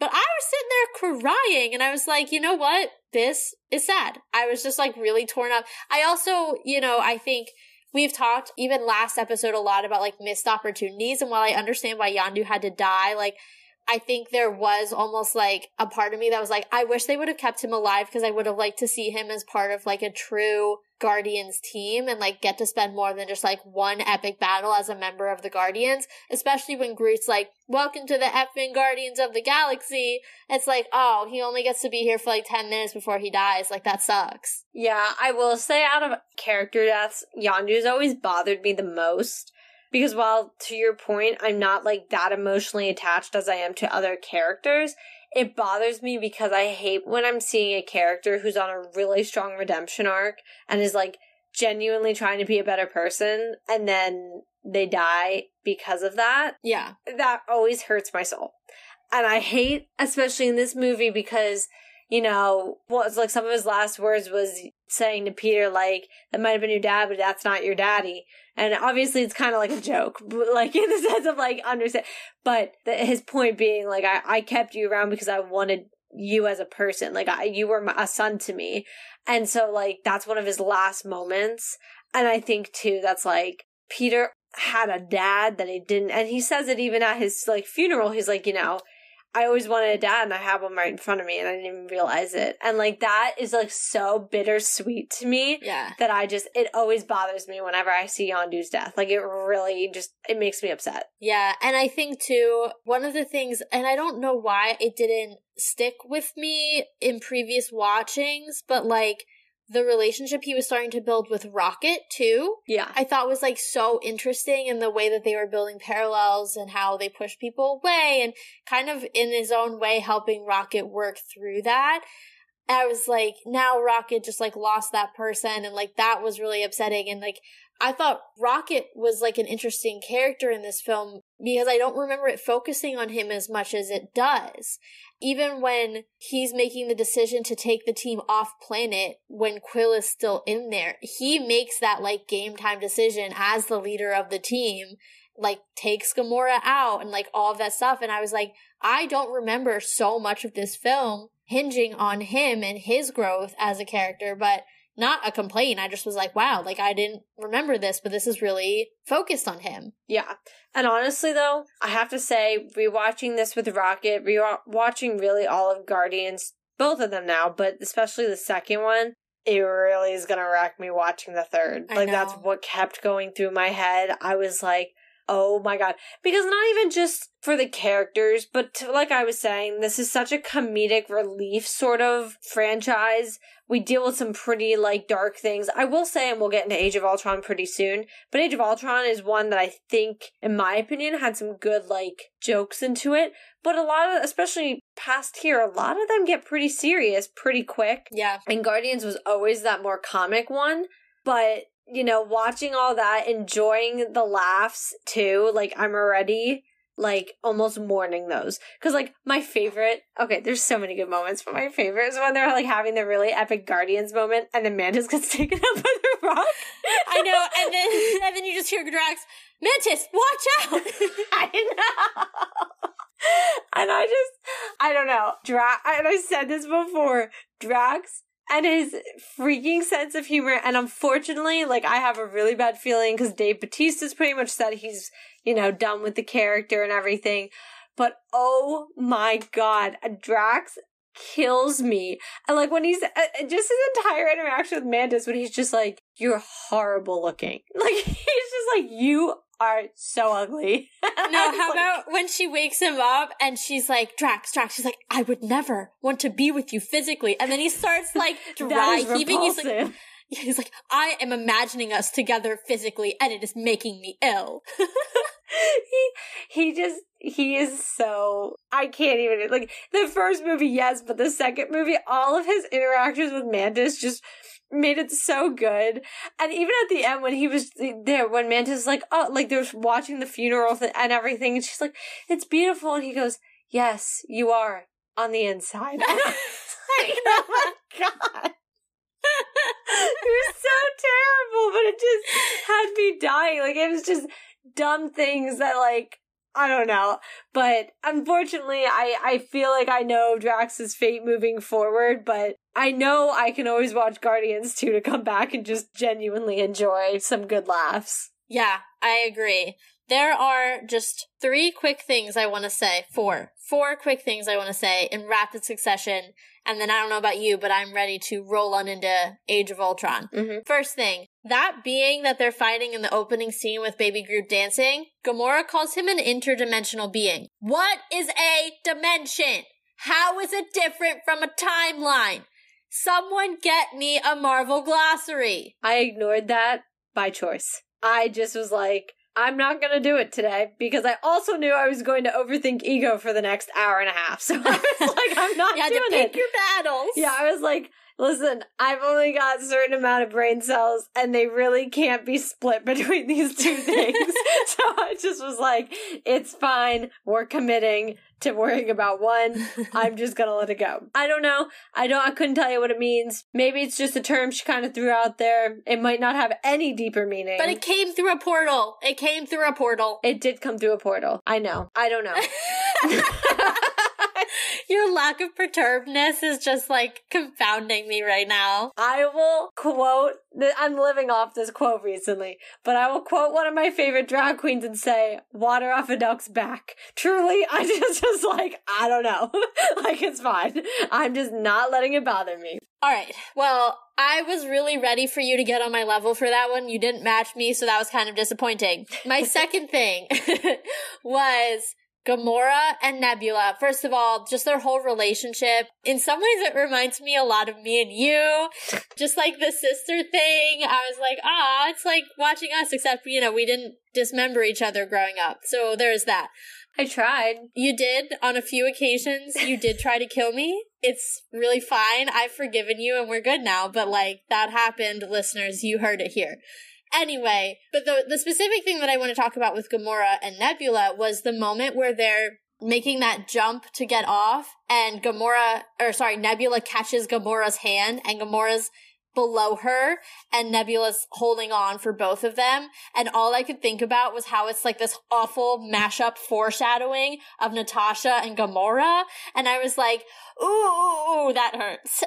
But I was sitting there crying and I was like, you know what? This is sad. I was just like really torn up. I also, you know, I think We've talked even last episode a lot about like missed opportunities. And while I understand why Yondu had to die, like I think there was almost like a part of me that was like, I wish they would have kept him alive because I would have liked to see him as part of like a true Guardians team and like get to spend more than just like one epic battle as a member of the Guardians, especially when Groot's like, welcome to the effing Guardians of the Galaxy. It's like, oh, he only gets to be here for like 10 minutes before he dies. Like that sucks. Yeah, I will say out of character deaths, Yondu's always bothered me the most because while to your point, I'm not like that emotionally attached as I am to other characters, it bothers me because I hate when I'm seeing a character who's on a really strong redemption arc and is like genuinely trying to be a better person and then they die because of that. Yeah. That always hurts my soul. And I hate, especially in this movie, because you know, was like some of his last words was saying to Peter, like, that might have been your dad, but that's not your daddy. And obviously it's kind of like a joke, <laughs> like in the sense of like understand, but the, his point being like, I, I kept you around because I wanted you as a person. Like I, you were my, a son to me. And so like, that's one of his last moments. And I think too, that's like, Peter had a dad that he didn't, and he says it even at his like funeral. He's like, you know, I always wanted a dad and I have one right in front of me and I didn't even realize it. And like that is like so bittersweet to me. Yeah. That I just it always bothers me whenever I see Yondu's death. Like it really just it makes me upset. Yeah. And I think too, one of the things and I don't know why it didn't stick with me in previous watchings, but like the relationship he was starting to build with Rocket too. Yeah. I thought was like so interesting in the way that they were building parallels and how they push people away and kind of in his own way helping Rocket work through that. I was like, now Rocket just like lost that person and like that was really upsetting and like I thought Rocket was like an interesting character in this film because I don't remember it focusing on him as much as it does. Even when he's making the decision to take the team off planet when Quill is still in there, he makes that like game time decision as the leader of the team, like takes Gamora out and like all of that stuff. And I was like, I don't remember so much of this film hinging on him and his growth as a character, but not a complaint. I just was like, wow, like I didn't remember this, but this is really focused on him. Yeah. And honestly, though, I have to say, rewatching this with Rocket, rewatching really all of Guardians, both of them now, but especially the second one, it really is going to wreck me watching the third. I like, know. that's what kept going through my head. I was like, oh my god. Because not even just for the characters, but to, like I was saying, this is such a comedic relief sort of franchise. We deal with some pretty like dark things. I will say, and we'll get into Age of Ultron pretty soon, but Age of Ultron is one that I think, in my opinion, had some good like jokes into it. But a lot of, especially past here, a lot of them get pretty serious pretty quick. Yeah. And Guardians was always that more comic one. But, you know, watching all that, enjoying the laughs too, like I'm already like almost mourning those. Cause like my favorite, okay, there's so many good moments, but my favorite is when they're like having the really epic Guardians moment and then Mantis gets <laughs> taken up by the rock. I know, and then and then you just hear Drax, Mantis, watch out! <laughs> I know. <laughs> And I just, I don't know. Drax, and I said this before, Drax and his freaking sense of humor. And unfortunately, like, I have a really bad feeling because Dave Bautista's pretty much said he's, you know, done with the character and everything. But oh my god, Drax kills me. And like when he's uh, just his entire interaction with Mantis, when he's just like, "You're horrible looking," <laughs> like he's just like, "You are so ugly." <laughs> No, how about when she wakes him up and she's like, Drax, Drax, she's like, I would never want to be with you physically. And then he starts like <laughs> dry heaving. He's like, <laughs> he's like, I am imagining us together physically and it is making me ill. he he just he is so I can't even like the first movie yes but the second movie all of his interactions with Mantis just made it so good. And even at the end when he was there when Mantis is like oh like they're watching the funeral th- and everything and she's like it's beautiful and he goes yes you are on the inside. <laughs> And I was like, oh my <laughs> god. <laughs> It was so terrible but it just had me dying. Like it was just dumb things that like I don't know. But unfortunately I I feel like I know Drax's fate moving forward, but I know I can always watch Guardians 2 to come back and just genuinely enjoy some good laughs. yeah, I agree. There are just three quick things I want to say. Four. Four quick things I want to say in rapid succession. And then I don't know about you, but I'm ready to roll on into Age of Ultron. Mm-hmm. First thing, that being that they're fighting in the opening scene with Baby Groot dancing, Gamora calls him an interdimensional being. What is a dimension? How is it different from a timeline? Someone get me a Marvel glossary. I ignored that by choice. I just was like, I'm not gonna do it today because I also knew I was going to overthink ego for the next hour and a half. <laughs> So I was <laughs> like, I'm not You had doing to pick it. your battles. Yeah, I was like, listen, I've only got a certain amount of brain cells and they really can't be split <laughs> between these two things. <laughs> so I just was like, it's fine. We're committing to worrying about one. I'm just gonna let it go. I don't know. I don't, I couldn't tell you what it means. Maybe it's just a term she kind of threw out there. It might not have any deeper meaning. But it came through a portal. It came through a portal. it did come through a portal. I know. I don't know. <laughs> <laughs> Your lack of perturbedness is just like confounding me right now. I will quote, I'm living off this quote recently, but I will quote one of my favorite drag queens and say, water off a duck's back. Truly, I <laughs> just, just like, I don't know. <laughs> like, it's fine. I'm just not letting it bother me. All right. Well, I was really ready for you to get on my level for that one. You didn't match me, so that was kind of disappointing. My second thing was Gamora and Nebula. First of all, just their whole relationship. In some ways, it reminds me a lot of me and you. <laughs> Just like the sister thing. I was like, ah, it's like watching us, except, you know, we didn't dismember each other growing up. So there's that. I tried. You did on a few occasions. You did try to kill me. It's really fine. I've forgiven you and we're good now. But like that happened, listeners. You heard it here. Anyway, but the the specific thing that I want to talk about with Gamora and Nebula was the moment where they're making that jump to get off and Gamora or sorry, Nebula catches Gamora's hand and Gamora's below her and Nebula's holding on for both of them. And all I could think about was how it's like this awful mashup foreshadowing of Natasha and Gamora. And I was like, ooh, that hurts.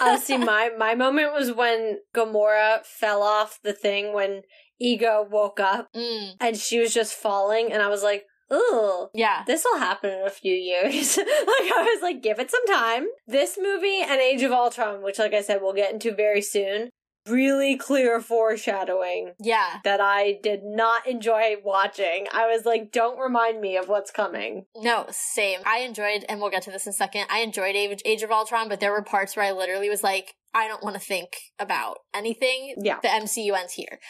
uh, <laughs> see, my, my moment was when Gamora fell off the thing when Ego woke up mm. and she was just falling. And I was like, ooh, yeah, this will happen in a few years. <laughs> like I was like, give it some time. This movie and Age of Ultron, which like I said, we'll get into very soon. Really clear foreshadowing. Yeah. That I did not enjoy watching. I was like, don't remind me of what's coming. No, same. I enjoyed, and we'll get to this in a second. I enjoyed Age, Age of Ultron, but there were parts where I literally was like, I don't want to think about anything. Yeah. The MCU ends here.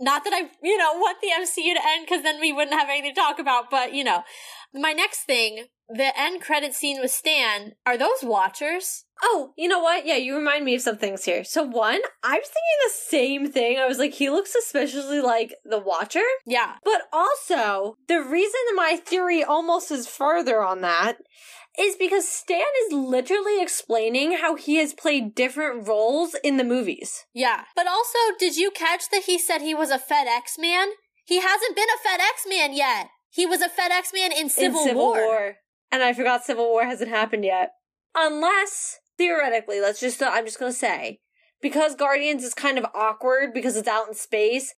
Not that I, you know, want the MCU to end because then we wouldn't have anything to talk about, but you know. My next thing, the end credit scene with Stan, are those watchers? Oh, you know what? Yeah, you remind me of some things here. So one, I was thinking the same thing. I was like, he looks suspiciously like the Watcher. Yeah. But also, the reason my theory almost is further on that is because Stan is literally explaining how he has played different roles in the movies. Yeah. But also, did you catch that he said he was a FedEx man? He hasn't been a FedEx man yet. He was a FedEx man in Civil, in Civil War. War. And I forgot Civil War hasn't happened yet. Unless, theoretically, let's just, I'm just gonna say, because Guardians is kind of awkward because it's out in space,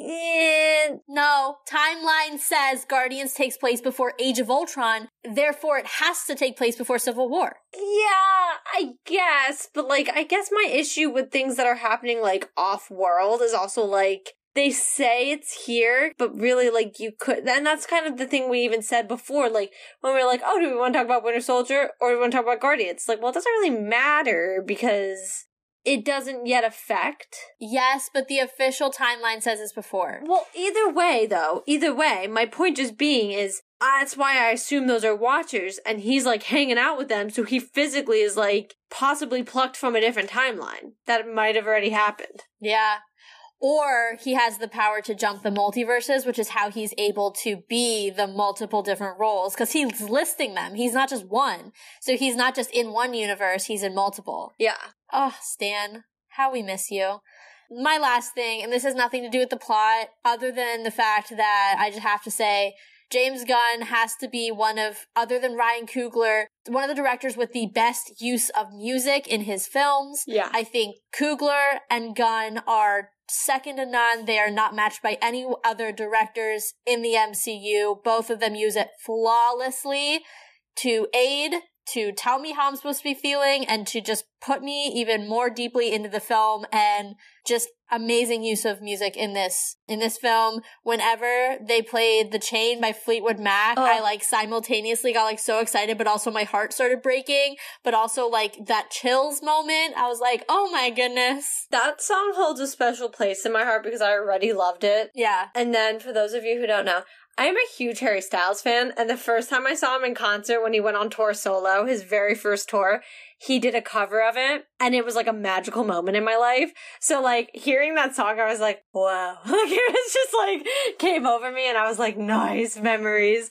eh, no, timeline says Guardians takes place before Age of Ultron, therefore it has to take place before Civil War. Yeah, I guess, but like, I guess my issue with things that are happening like off world is also like, they say it's here, but really, like, you could, and that's kind of the thing we even said before, like, when we were like, oh, do we want to talk about Winter Soldier or do we want to talk about Guardians? Like, well, it doesn't really matter because it doesn't yet affect. Yes, but the official timeline says it's before. Well, either way, though, either way, my point just being is that's why I assume those are watchers, and he's like hanging out with them, so he physically is like possibly plucked from a different timeline that might have already happened. Yeah. Or he has the power to jump the multiverses, which is how he's able to be the multiple different roles, because he's listing them. He's not just one. So he's not just in one universe, he's in multiple. Yeah. Oh, Stan, how we miss you. My last thing, and this has nothing to do with the plot, other than the fact that I just have to say, James Gunn has to be one of, other than Ryan Coogler, one of the directors with the best use of music in his films. Yeah. I think Coogler and Gunn are second to none. They are not matched by any other directors in the MCU. Both of them use it flawlessly to aid, to tell me how I'm supposed to be feeling, and to just put me even more deeply into the film and just amazing use of music in this in this film. Whenever they played the chain by fleetwood mac oh. i like simultaneously got like so excited but also my heart started breaking. But also like that chills moment i was like oh my goodness. That song holds a special place in my heart because i already loved it. Yeah. And then for those of you who don't know I am a huge Harry Styles fan, and the first time I saw him in concert when he went on tour solo, his very first tour, he did a cover of it, and it was like a magical moment in my life. So, like, hearing that song, I was like, whoa. <laughs> Like, it was just like, came over me, and I was like, nice memories.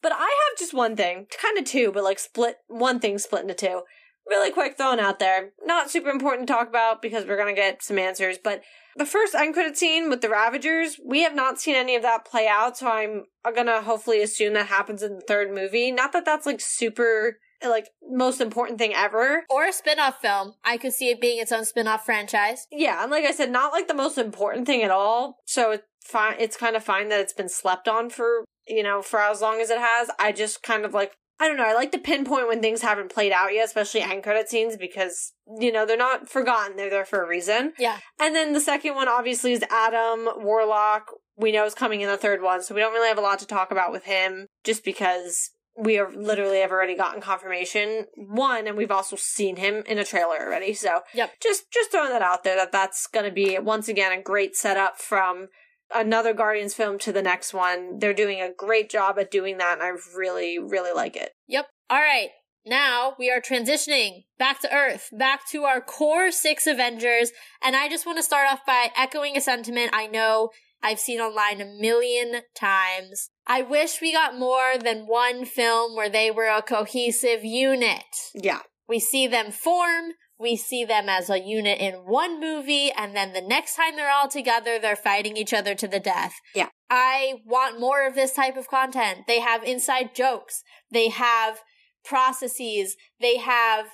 But I have just one thing, kind of two, but like split, one thing split into two. Really quick thrown out there. Not super important to talk about because we're gonna get some answers, but the first end credit scene with the Ravagers, we have not seen any of that play out, so I'm gonna hopefully assume that happens in the third movie. Not that that's like super like most important thing ever. Or a spin-off film. I could see it being its own spin-off franchise. Yeah and like i said not like the most important thing at all. So it's fine it's kind of fine that it's been slept on for you know for as long as it has. I just kind of like I don't know. I like to pinpoint when things haven't played out yet, especially end credit scenes, because, you know, they're not forgotten. They're there for a reason. Yeah. And then the second one, obviously, is Adam Warlock. We know is coming in the third one, so we don't really have a lot to talk about with him, just because we are literally have already gotten confirmation. One, and we've also seen him in a trailer already. So, yep. just just throwing that out there that that's going to be once again a great setup from another Guardians film to the next one. They're doing a great job at doing that, and I really, really like it. Yep. All right. now we are transitioning back to Earth, back to our core six Avengers. And I just want to start off by echoing a sentiment I know I've seen online a million times. I wish we got more than one film where they were a cohesive unit. Yeah. We see them form, we see them as a unit in one movie, and then the next time they're all together, they're fighting each other to the death. Yeah. I want more of this type of content. They have inside jokes, they have processes, they have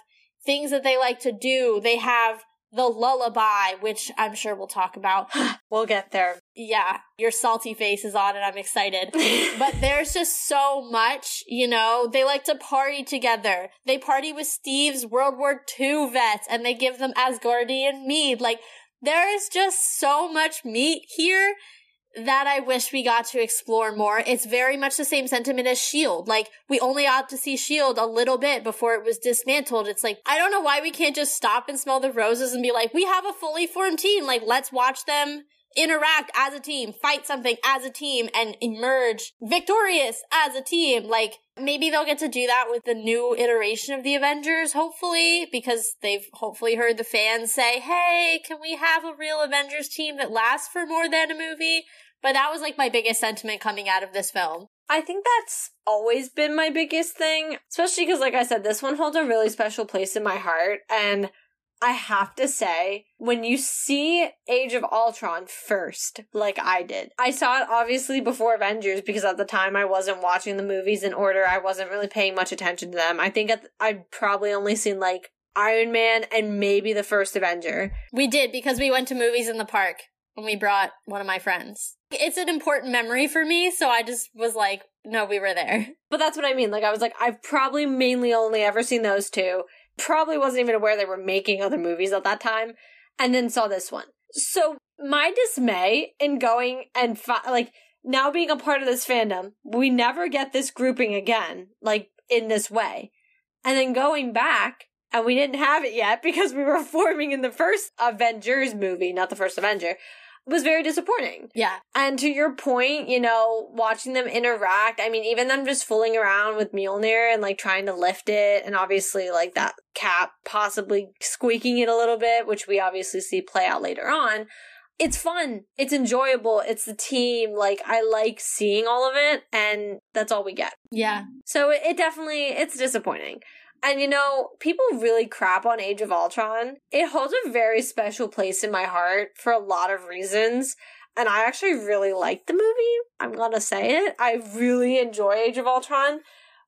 things that they like to do, they have the lullaby, which I'm sure we'll talk about. <gasps> we'll get there. Yeah, your salty face is on and I'm excited. <laughs> but there's just so much, you know, they like to party together. They party with Steve's World War II vets and they give them Asgardian mead. Like, there is just so much meat here that I wish we got to explore more. It's very much the same sentiment as S.H.I.E.L.D. Like, we only got to see S.H.I.E.L.D. a little bit before it was dismantled. It's like, I don't know why we can't just stop and smell the roses and be like, we have a fully formed team. Like, let's watch them interact as a team, fight something as a team, and emerge victorious as a team. Like, maybe they'll get to do that with the new iteration of the Avengers, hopefully, because they've hopefully heard the fans say, hey, can we have a real Avengers team that lasts for more than a movie? But that was like my biggest sentiment coming out of this film. I think that's always been my biggest thing, especially because, like I said, this one holds a really special place in my heart. And I have to say, when you see Age of Ultron first, like I did, I saw it obviously before Avengers because at the time I wasn't watching the movies in order. I wasn't really paying much attention to them. I think I'd probably only seen like Iron Man and maybe the first Avenger. We did because we went to movies in the park and we brought one of my friends. It's an important memory for me, so I just was like, no, we were there. <laughs> But that's what I mean. Like, I was like, I've probably mainly only ever seen those two. Probably wasn't even aware they were making other movies at that time, and then saw this one. So, my dismay in going and, fi- like, now being a part of this fandom, we never get this grouping again, like, in this way. And then going back, and we didn't have it yet <laughs> because we were forming in the first Avengers movie, not the first Avenger was very disappointing. Yeah. And to your point, you know, watching them interact, I mean, even them just fooling around with Mjolnir and like trying to lift it, and obviously like that cap possibly squeaking it a little bit, which we obviously see play out later on. It's fun. It's enjoyable. It's the team. Like, I like seeing all of it, and that's all we get. Yeah. So it, it definitely, it's disappointing. And you know, people really crap on Age of Ultron. It holds a very special place in my heart for a lot of reasons. And I actually really like the movie. I'm gonna say it. I really enjoy Age of Ultron.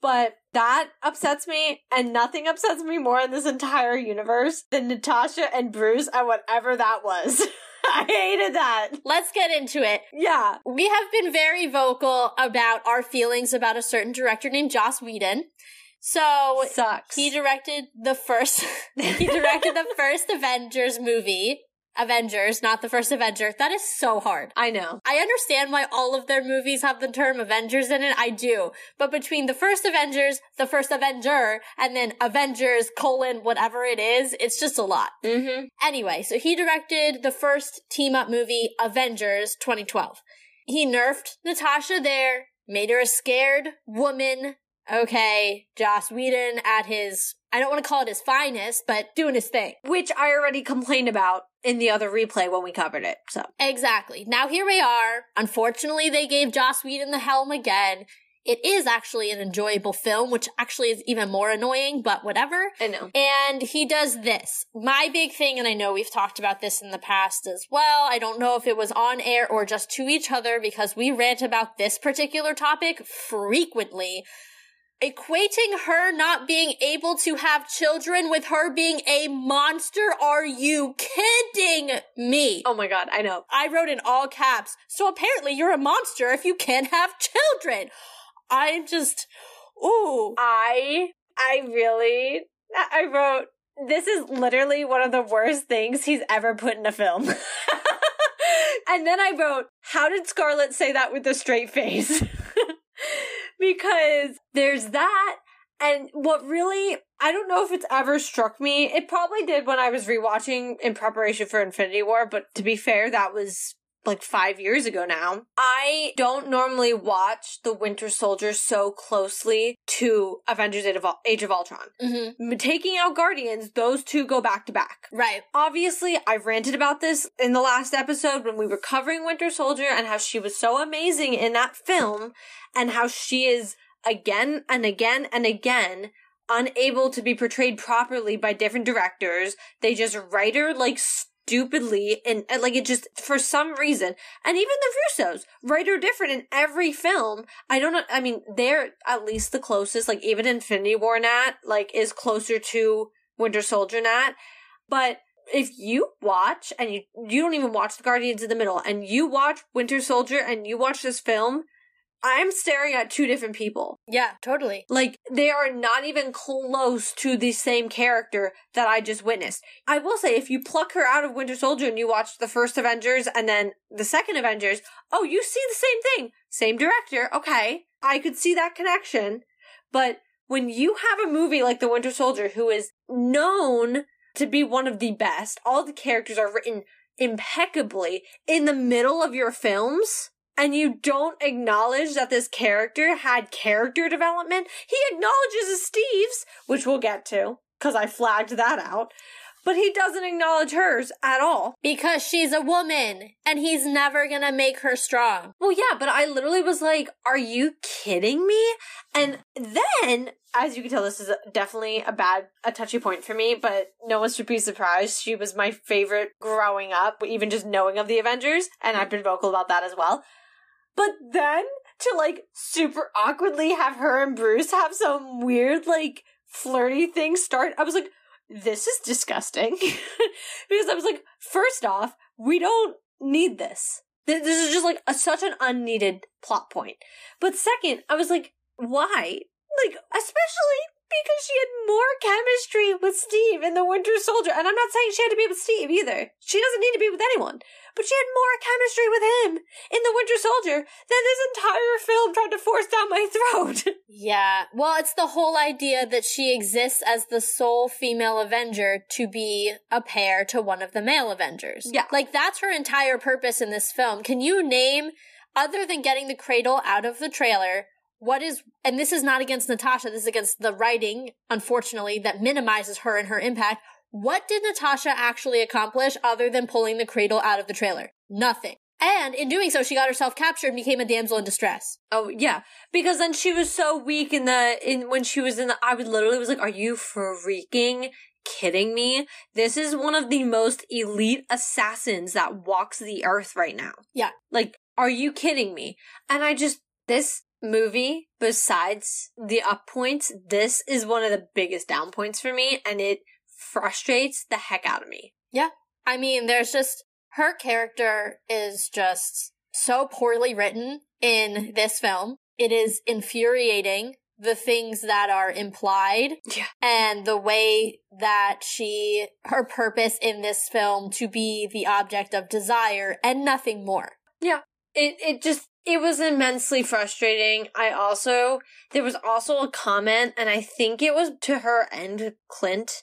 But that upsets me, and nothing upsets me more in this entire universe than Natasha and Bruce and whatever that was. <laughs> I hated that. Let's get into it. Yeah. We have been very vocal about our feelings about a certain director named Joss Whedon. So sucks. He directed the first. <laughs> he directed the <laughs> first Avengers movie. Avengers, not the first Avenger. That is so hard. I know. I understand why all of their movies have the term Avengers in it. I do. But between the first Avengers, the first Avenger, and then Avengers colon whatever it is, it's just a lot. Mm-hmm. Anyway, so he directed the first team up movie, Avengers 2012. He nerfed Natasha there, made her a scared woman okay, Joss Whedon at his, I don't want to call it his finest, but doing his thing. Which I already complained about in the other replay when we covered it, so. Exactly. Now here we are. Unfortunately, they gave Joss Whedon the helm again. It is actually an enjoyable film, which actually is even more annoying, but whatever. I know. And he does this. My big thing, and I know we've talked about this in the past as well. I don't know if it was on air or just to each other because we rant about this particular topic frequently equating her not being able to have children with her being a monster. Are you kidding me? Oh my god, I know. I wrote in all caps. So apparently you're a monster if you can't have children. I'm just, ooh. I, I really, I wrote, this is literally one of the worst things he's ever put in a film. <laughs> and then I wrote, how did Scarlett say that with a straight face? <laughs> because there's that. And what really, I don't know if it's ever struck me. It probably did when I was rewatching in preparation for Infinity War, but to be fair, that was like five years ago now. I don't normally watch the Winter Soldier so closely to Avengers Age of, Age of Ultron. Mm-hmm. Taking out Guardians, those two go back to back. Right. Obviously, I've ranted about this in the last episode when we were covering Winter Soldier and how she was so amazing in that film and how she is again and again and again unable to be portrayed properly by different directors. They just write her like stupidly and, and, like it just for some reason. And even the Russos right or different in every film. I don't know. I mean, they're at least the closest. Like even Infinity War Nat like is closer to Winter Soldier Nat, but if you watch and you you don't even watch the Guardians in the middle and you watch Winter Soldier and you watch this film, I'm staring at two different people. Yeah, totally. Like, they are not even close to the same character that I just witnessed. I will say, if you pluck her out of Winter Soldier and you watch the first Avengers and then the second Avengers, oh, you see the same thing. Same director. Okay. I could see that connection. But when you have a movie like The Winter Soldier, who is known to be one of the best, all the characters are written impeccably in the middle of your films, and you don't acknowledge that this character had character development, he acknowledges Steve's, which we'll get to, because I flagged that out, but he doesn't acknowledge hers at all. Because she's a woman, and he's never gonna make her strong. Well, yeah, but I literally was like, are you kidding me? And then, as you can tell, this is definitely a bad, a touchy point for me, but no one should be surprised. She was my favorite growing up, even just knowing of the Avengers, and I've been vocal about that as well. But then to like super awkwardly have her and Bruce have some weird like flirty thing start, I was like, this is disgusting. <laughs> because I was like, first off, we don't need this. This is just like a, such an unneeded plot point. But second, I was like, why? Like, especially because she had more chemistry with Steve in The Winter Soldier. And I'm not saying she had to be with Steve either. She doesn't need to be with anyone. But she had more chemistry with him in The Winter Soldier than this entire film tried to force down my <laughs> throat. Yeah. Well, it's the whole idea that she exists as the sole female Avenger to be a pair to one of the male Avengers. Yeah. Like, that's her entire purpose in this film. Can you name, other than getting the cradle out of the trailer, what is, and this is not against Natasha, this is against the writing, unfortunately, that minimizes her and her impact. What did Natasha actually accomplish other than pulling the cradle out of the trailer? Nothing. And in doing so, she got herself captured and became a damsel in distress. Oh yeah, because then she was so weak in the in when she was in the. I would literally was like, "Are you freaking kidding me? This is one of the most elite assassins that walks the earth right now." Yeah. Like, are you kidding me? And I just this movie, besides the up points, this is one of the biggest down points for me, and it frustrates the heck out of me. Yeah. I mean, there's just, her character is just so poorly written in this film. It is infuriating the things that are implied Yeah. and the way that she, her purpose in this film to be the object of desire and nothing more. Yeah. It it just it was immensely frustrating. I also there was also a comment and I think it was to her and Clint,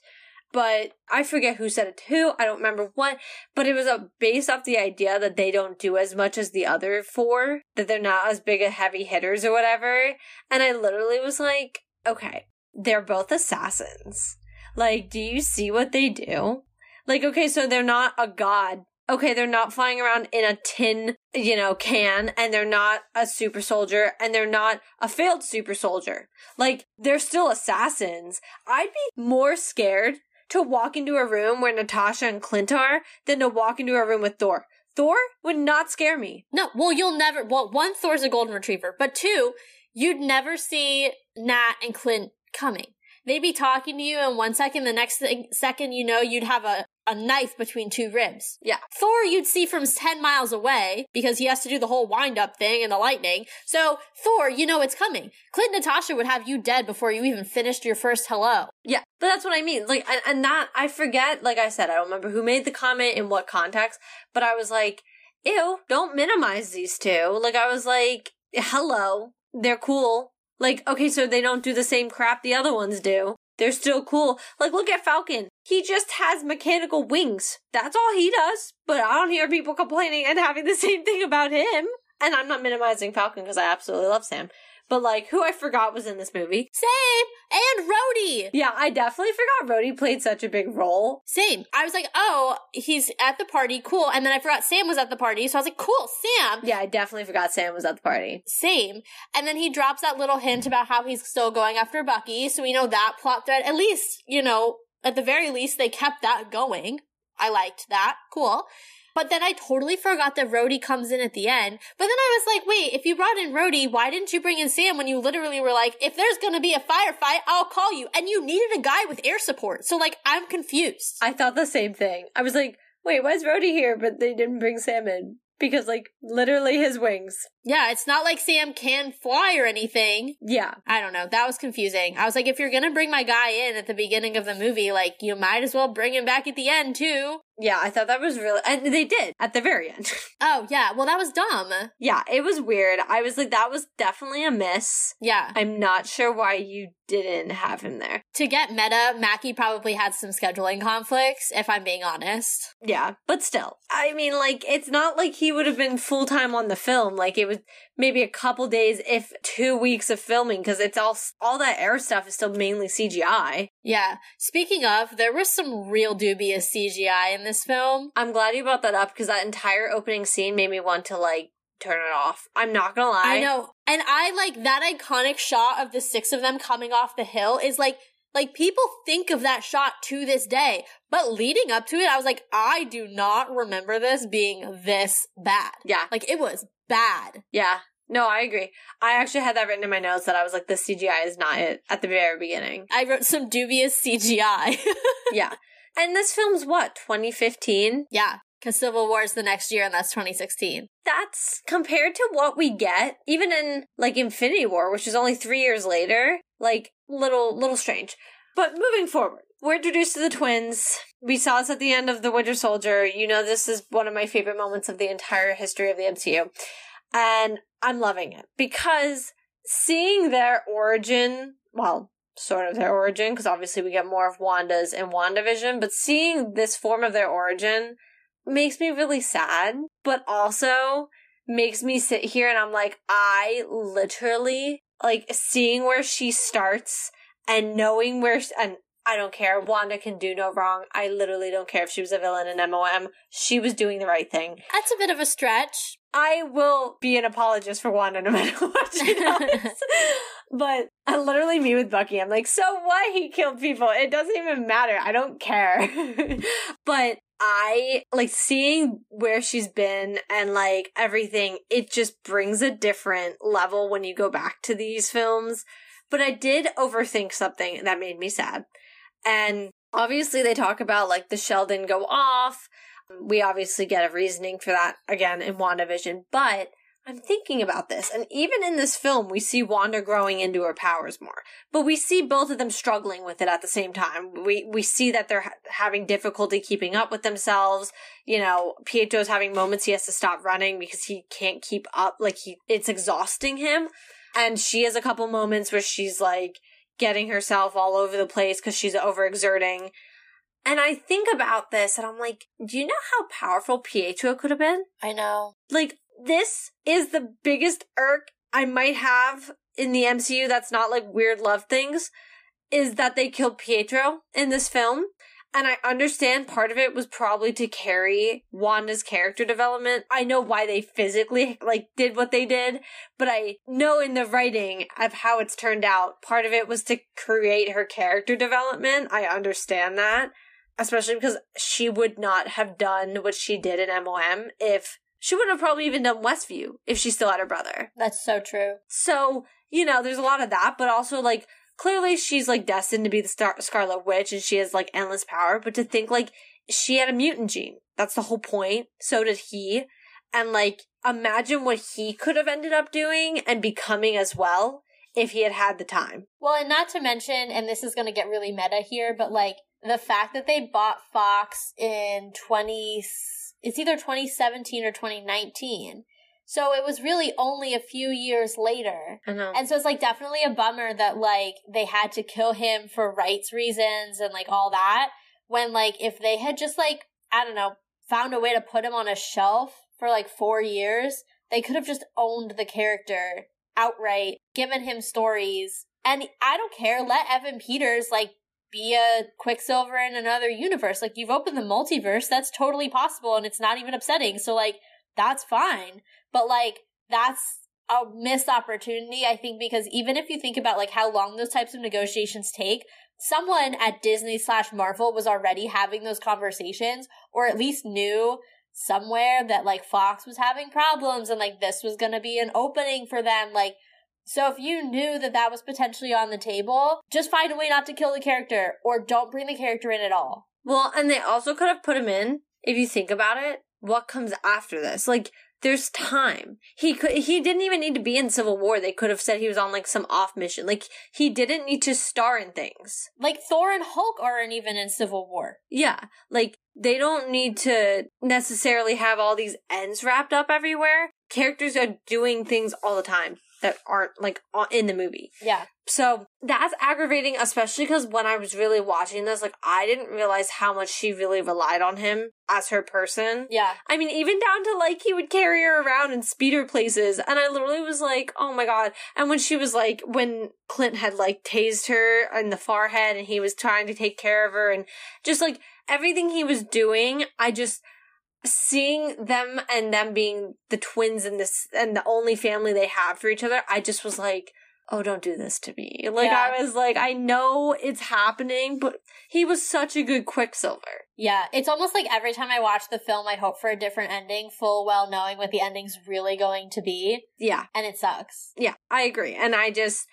but I forget who said it to who. I don't remember what, but it was a based off the idea that they don't do as much as the other four, that they're not as big a heavy hitters or whatever. And I literally was like, okay, they're both assassins. Like, do you see what they do? Like, okay, so they're not a god. Okay, they're not flying around in a tin, you know, can, and they're not a super soldier, and they're not a failed super soldier. Like, they're still assassins. I'd be more scared to walk into a room where Natasha and Clint are than to walk into a room with Thor. Thor would not scare me. No, well, you'll never, well, one, Thor's a golden retriever, but two, you'd never see Nat and Clint coming. They'd be talking to you in one second, the next thing, second you know, you'd have a, a knife between two ribs. Yeah. Thor you'd see from 10 miles away because he has to do the whole wind up thing and the lightning. So Thor, you know it's coming. Clint Natasha would have you dead before you even finished your first hello. Yeah, but that's what I mean. Like, and, and that, I forget, like I said, I don't remember who made the comment in what context, but I was like, ew, don't minimize these two. Like, I was like, hello, they're cool. Like, okay, so they don't do the same crap the other ones do. They're still cool. Like, look at Falcon. He just has mechanical wings. That's all he does. But I don't hear people complaining and having the <laughs> same thing about him. And I'm not minimizing Falcon because I absolutely love Sam. But like, who I forgot was in this movie. Same. And Rhodey. Yeah, I definitely forgot Rhodey played such a big role. Same. I was like, oh, he's at the party. Cool. And then I forgot Sam was at the party. So I was like, cool, Sam. Yeah, I definitely forgot Sam was at the party. Same. And then he drops that little hint about how he's still going after Bucky. So we know that plot thread. At least, you know, at the very least, they kept that going. I liked that. Cool. But then I totally forgot that Rhodey comes in at the end. But then I was like, wait, if you brought in Rhodey, why didn't you bring in Sam when you literally were like, if there's gonna be a firefight, I'll call you. And you needed a guy with air support. So like, I'm confused. I thought the same thing. I was like, wait, why is Rhodey here? But they didn't bring Sam in. Because like, literally his wings. Yeah, it's not like Sam can fly or anything. Yeah. I don't know. That was confusing. I was like, if you're gonna bring my guy in at the beginning of the movie, like, you might as well bring him back at the end too. Yeah, I thought that was really, and they did at the very end. <laughs> Oh, yeah. Well, that was dumb. yeah, it was weird. I was like, that was definitely a miss. Yeah. I'm not sure why you didn't have him there. To get meta, Mackie probably had some scheduling conflicts, if I'm being honest. Yeah, but still, I mean, like, it's not like he would have been full time on the film. Like, it was maybe a couple days, if two weeks of filming, because it's all all that air stuff is still mainly CGI. Yeah. Speaking of, there was some real dubious CGI in this film. I'm glad you brought that up because that entire opening scene made me want to like turn it off. I'm not gonna lie. I know. And I like that iconic shot of the six of them coming off the hill is like like people think of that shot to this day. But leading up to it, I was like, I do not remember this being this bad. Yeah, Like it was bad. yeah. No, I agree. I actually had that written in my notes that I was like, the CGI is not it at the very beginning. I wrote some dubious CGI. <laughs> yeah. And this film's what, 2015? yeah. Cause Civil War is the next year and that's 2016. That's compared to what we get, even in like Infinity War, which is only three years later, like little, little strange. But moving forward, we're introduced to the twins. We saw this at the end of The Winter Soldier. You know, this is one of my favorite moments of the entire history of the MCU. And I'm loving it because seeing their origin, well, sort of their origin, because obviously we get more of Wanda's in WandaVision, but seeing this form of their origin makes me really sad, but also makes me sit here and I'm like, I literally, like, seeing where she starts and knowing where, sh- and I don't care. Wanda can do no wrong. I literally don't care if she was a villain in MOM. She was doing the right thing. That's a bit of a stretch. I will be an apologist for Wanda no matter <laughs> what she does. <laughs> but I literally me with Bucky. I'm like, so what? He killed people. It doesn't even matter. I don't care. <laughs> but I like seeing where she's been and like everything. It just brings a different level when you go back to these films. But I did overthink something that made me sad. And obviously they talk about like the shell didn't go off. We obviously get a reasoning for that again in WandaVision, but I'm thinking about this, and even in this film, we see Wanda growing into her powers more, but we see both of them struggling with it at the same time. We we see that they're ha- having difficulty keeping up with themselves. You know, Pietro's having moments he has to stop running because he can't keep up. Like he, it's exhausting him, and she has a couple moments where she's like getting herself all over the place because she's overexerting. And I think about this and I'm like, do you know how powerful Pietro could have been? I know. Like, this is the biggest irk I might have in the MCU that's not like weird love things is that they killed Pietro in this film. And I understand part of it was probably to carry Wanda's character development. I know why they physically like did what they did, but I know in the writing of how it's turned out, part of it was to create her character development. I understand that, especially because she would not have done what she did in MOM if she would have probably even done Westview if she still had her brother. That's so true. So, you know, there's a lot of that, but also like clearly she's like destined to be the Star- Scarlet Witch and she has like endless power, but to think like she had a mutant gene. That's the whole point. So did he. And like imagine what he could have ended up doing and becoming as well if he had had the time. Well, and not to mention, and this is going to get really meta here, but like the fact that they bought Fox in 20, it's either 2017 or 2019. So it was really only a few years later. Know. And so it's like definitely a bummer that like they had to kill him for rights reasons and like all that when like if they had just like I don't know found a way to put him on a shelf for like four years, they could have just owned the character outright, given him stories. And I don't care, let Evan Peters like be a Quicksilver in another universe. Like you've opened the multiverse, that's totally possible and it's not even upsetting. So like that's fine. But like that's a missed opportunity, I think, because even if you think about like how long those types of negotiations take, someone at Disney slash Marvel was already having those conversations, or at least knew somewhere that like Fox was having problems and like this was going to be an opening for them. Like, so if you knew that that was potentially on the table, just find a way not to kill the character or don't bring the character in at all. Well, and they also could have put him in, if you think about it, what comes after this? Like, there's time. He could, he didn't even need to be in Civil War. They could have said he was on like some off mission. Like he didn't need to star in things. Like Thor and Hulk aren't even in Civil War. Yeah. Like they don't need to necessarily have all these ends wrapped up everywhere. Characters are doing things all the time that aren't like in the movie. Yeah. So that's aggravating, especially because when I was really watching this, like I didn't realize how much she really relied on him as her person. Yeah. I mean, even down to like he would carry her around and speed her places. And I literally was like, oh my God. And when she was like, when Clint had like tased her in the forehead and he was trying to take care of her and just like everything he was doing, I just, seeing them and them being the twins in this and the only family they have for each other, I just was like, oh, don't do this to me. Like, Yeah. I was like, I know it's happening, but he was such a good Quicksilver. Yeah, it's almost like every time I watch the film, I hope for a different ending, full well knowing what the ending's really going to be, Yeah, and it sucks. yeah, I agree. And I just,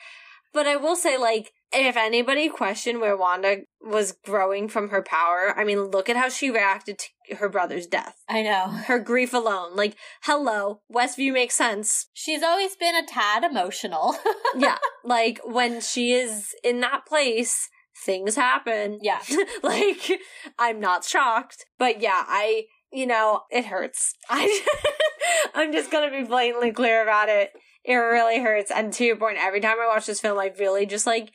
but I will say, like, if anybody questioned where Wanda was growing from her power, I mean, look at how she reacted to her brother's death. I know. Her grief alone. Like, hello, Westview makes sense. She's always been a tad emotional. <laughs> yeah, like when she is in that place, things happen. yeah. <laughs> like I'm not shocked, but yeah, I you know it hurts. <laughs> I I'm just gonna be blatantly clear about it. It really hurts, and to your point, every time I watch this film, I really just like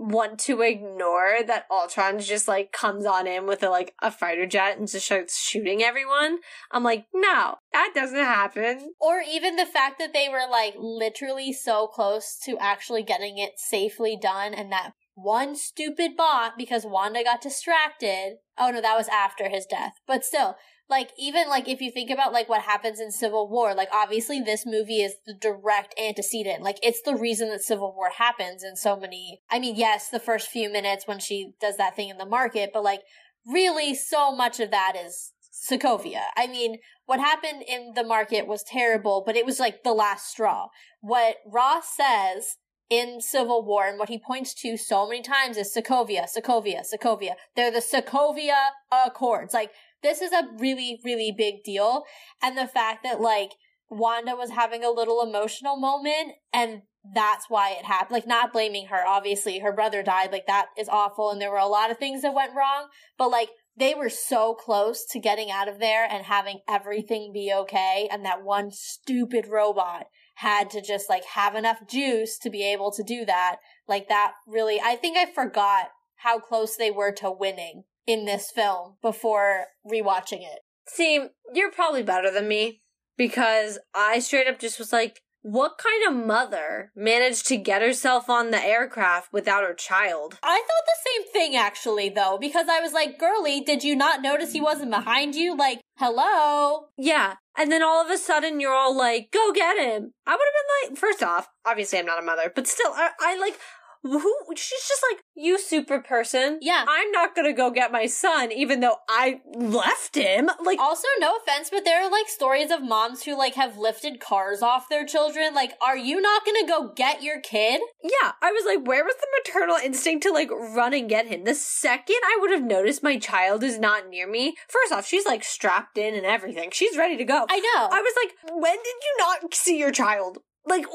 want to ignore that Ultron just like comes on in with a like a fighter jet and just starts shooting everyone. I'm like, no, that doesn't happen. Or even the fact that they were like literally so close to actually getting it safely done and that one stupid bot because Wanda got distracted. Oh no, that was after his death. But still, like even like if you think about like what happens in Civil War, like obviously this movie is the direct antecedent. Like it's the reason that Civil War happens in so many I mean, yes, the first few minutes when she does that thing in the market, but like really so much of that is Sokovia. I mean, what happened in the market was terrible, but it was like the last straw. What Ross says in Civil War and what he points to so many times is Sokovia, Sokovia, Sokovia. They're the Sokovia Accords. Like, this is a really, really big deal. And the fact that, like, Wanda was having a little emotional moment and that's why it happened. Like, not blaming her, obviously. Her brother died. Like, that is awful. And there were a lot of things that went wrong. But, like, they were so close to getting out of there and having everything be okay. And that one stupid robot had to just, like, have enough juice to be able to do that. Like, that really, I think I forgot how close they were to winning in this film before rewatching it. See, you're probably better than me because I straight up just was like, what kind of mother managed to get herself on the aircraft without her child? I thought the same thing actually though, because I was like, girly, did you not notice he wasn't behind you? Like, hello? Yeah. And then all of a sudden you're all like, go get him. I would have been like, first off, obviously I'm not a mother, but still, I, I like, who, she's just like, you super person. Yeah. I'm not gonna go get my son, even though I left him. Like, Also, no offense, but there are like stories of moms who like have lifted cars off their children. Like, are you not gonna go get your kid? Yeah, I was like, where was the maternal instinct to like run and get him? The second I would have noticed my child is not near me, first off, she's like strapped in and everything. She's ready to go. I know. I was like, when did you not see your child? Like,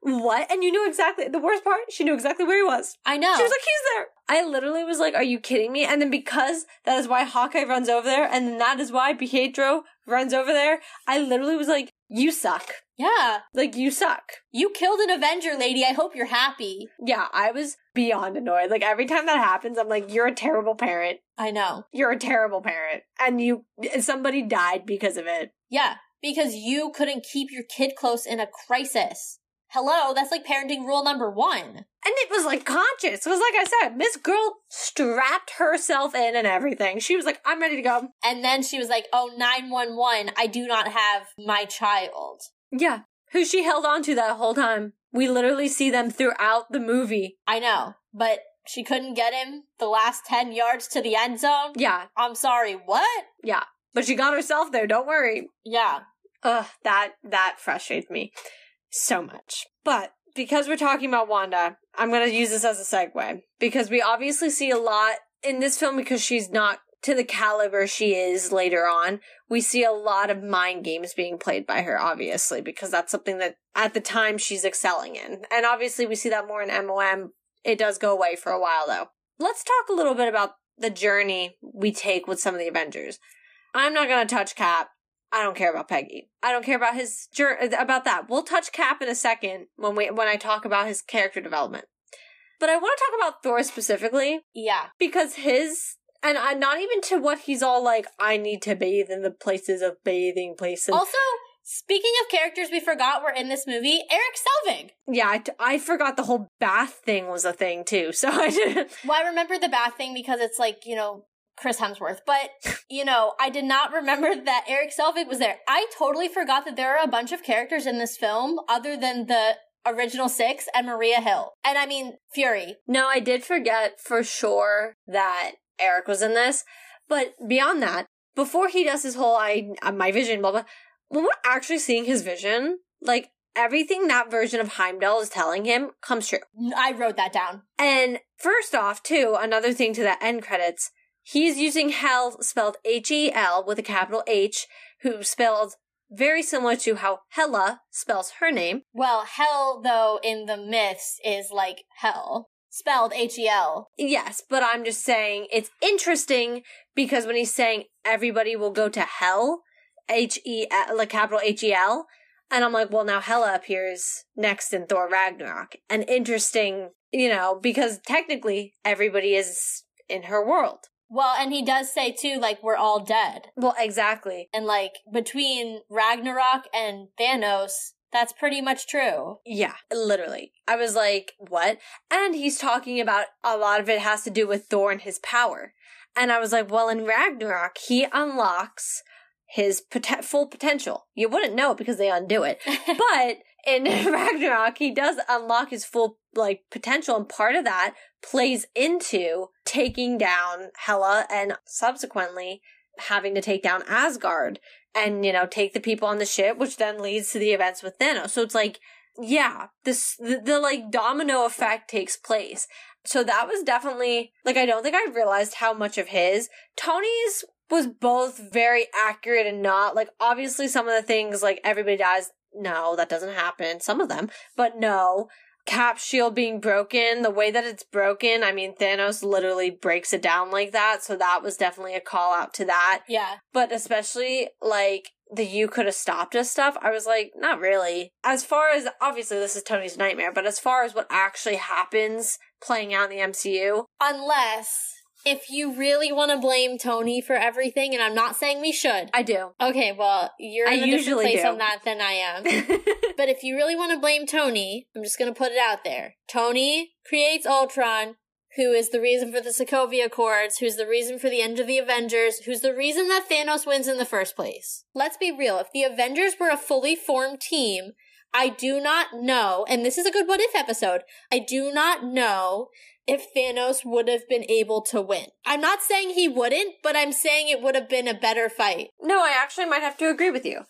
what? And you knew exactly, the worst part, she knew exactly where he was. I know. She was like, he's there. I literally was like, are you kidding me? And then because that is why Hawkeye runs over there, and then that is why Pietro runs over there, I literally was like, you suck. Yeah. Like, you suck. You killed an Avenger, lady. I hope you're happy. Yeah, I was beyond annoyed. Like, every time that happens, I'm like, you're a terrible parent. I know. You're a terrible parent. And you, somebody died because of it. Yeah. Because you couldn't keep your kid close in a crisis. Hello, that's like parenting rule number one. And it was like conscious. It was like I said, Miss Girl strapped herself in and everything. She was like, I'm ready to go. And then she was like, oh, 911, I do not have my child. Yeah. Who she held on to that whole time. We literally see them throughout the movie. I know, but she couldn't get him the last 10 yards to the end zone. Yeah. I'm sorry, what? Yeah. But she got herself there, don't worry. Yeah. Ugh, that that frustrates me so much. But because we're talking about Wanda, I'm gonna use this as a segue. Because we obviously see a lot in this film because she's not to the caliber she is later on. We see a lot of mind games being played by her, obviously, because that's something that at the time she's excelling in. And obviously we see that more in MOM. It does go away for a while though. Let's talk a little bit about the journey we take with some of the Avengers. I'm not gonna touch Cap. I don't care about Peggy. I don't care about his about that. We'll touch Cap in a second when we when I talk about his character development. But I want to talk about Thor specifically Yeah. because his and I not even to what he's all like. I need to bathe in the places of bathing places. Also, speaking of characters we forgot were in this movie, Erik Selvig. yeah, I, I forgot the whole bath thing was a thing too. So <laughs> I didn't. Well, I remember the bath thing because it's like, you know, Chris Hemsworth. But, you know, I did not remember <laughs> that Erik Selvig was there. I totally forgot that there are a bunch of characters in this film other than the original six and Maria Hill. And I mean, Fury. No, I did forget for sure that Eric was in this. But beyond that, before he does his whole I uh, my vision blah blah, when we're actually seeing his vision, like everything that version of Heimdall is telling him comes true. I wrote that down. And first off, too, another thing to the end credits, he's using Hell spelled H E L with a capital H, who spelled very similar to how Hela spells her name. Well, hell, though, in the myths is like hell. Spelled H E L. Yes, but I'm just saying it's interesting because when he's saying everybody will go to hell, H E L, like capital H E L, and I'm like, well, now Hela appears next in Thor Ragnarok. An interesting, you know, because technically everybody is in her world. Well, and he does say too, like, we're all dead. Well, exactly. And like, between Ragnarok and Thanos, that's pretty much true. Yeah, literally. I was like, what? And he's talking about a lot of it has to do with Thor and his power. And I was like, well, in Ragnarok, he unlocks his pot- full potential. You wouldn't know it because they undo it. <laughs> but in <laughs> Ragnarok, he does unlock his full like potential, and part of that plays into taking down Hela and subsequently having to take down Asgard and you know take the people on the ship, which then leads to the events with Thanos. So it's like, yeah, this the, the like domino effect takes place. So that was definitely like I don't think I realized how much of his Tony's was both very accurate and not like obviously some of the things like everybody dies no that doesn't happen. Some of them but no. Cap shield being broken the way that it's broken i mean thanos literally breaks it down like that so that was definitely a call out to that. Yeah. but especially like the you could have stopped us stuff i was like not really. As far as obviously this is tony's nightmare but as far as what actually happens playing out in the mcu Unless if you really want to blame Tony for everything, and I'm not saying we should. i do Okay, well, you're I in a different usually place do. on that than I am. <laughs> but if you really want to blame Tony, I'm just going to put it out there. Tony creates Ultron, who is the reason for the Sokovia Accords, who's the reason for the end of the Avengers, who's the reason that Thanos wins in the first place. Let's be real. If the Avengers were a fully formed team, I do not know, and this is a good what if episode, I do not know if Thanos would have been able to win. I'm not saying he wouldn't, but I'm saying it would have been a better fight. No, I actually might have to agree with you.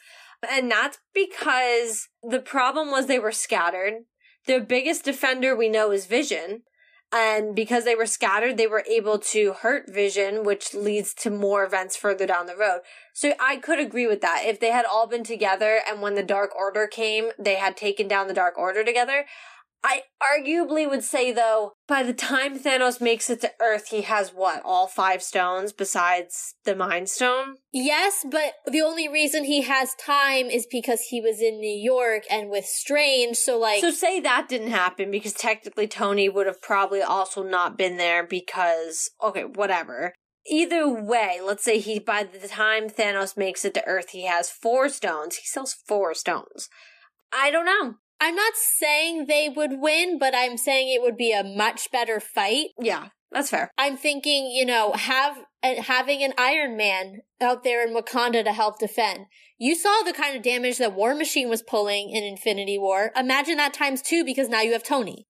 And that's because the problem was they were scattered. Their biggest defender we know is Vision. And because they were scattered, they were able to hurt Vision, which leads to more events further down the road. So I could agree with that. If they had all been together and when the Dark Order came, they had taken down the Dark Order together, I arguably would say though, by the time Thanos makes it to Earth, he has what, all five stones besides the Mind Stone? Yes, but the only reason he has time is because he was in New York and with Strange, so like So say that didn't happen because technically Tony would have probably also not been there because okay, whatever. Either way, let's say he by the time Thanos makes it to Earth, he has four stones. He sells four stones. I don't know. I'm not saying they would win, but I'm saying it would be a much better fight. Yeah, that's fair. I'm thinking, you know, have uh, having an Iron Man out there in Wakanda to help defend. You saw the kind of damage that War Machine was pulling in Infinity War. Imagine that times two because now you have Tony.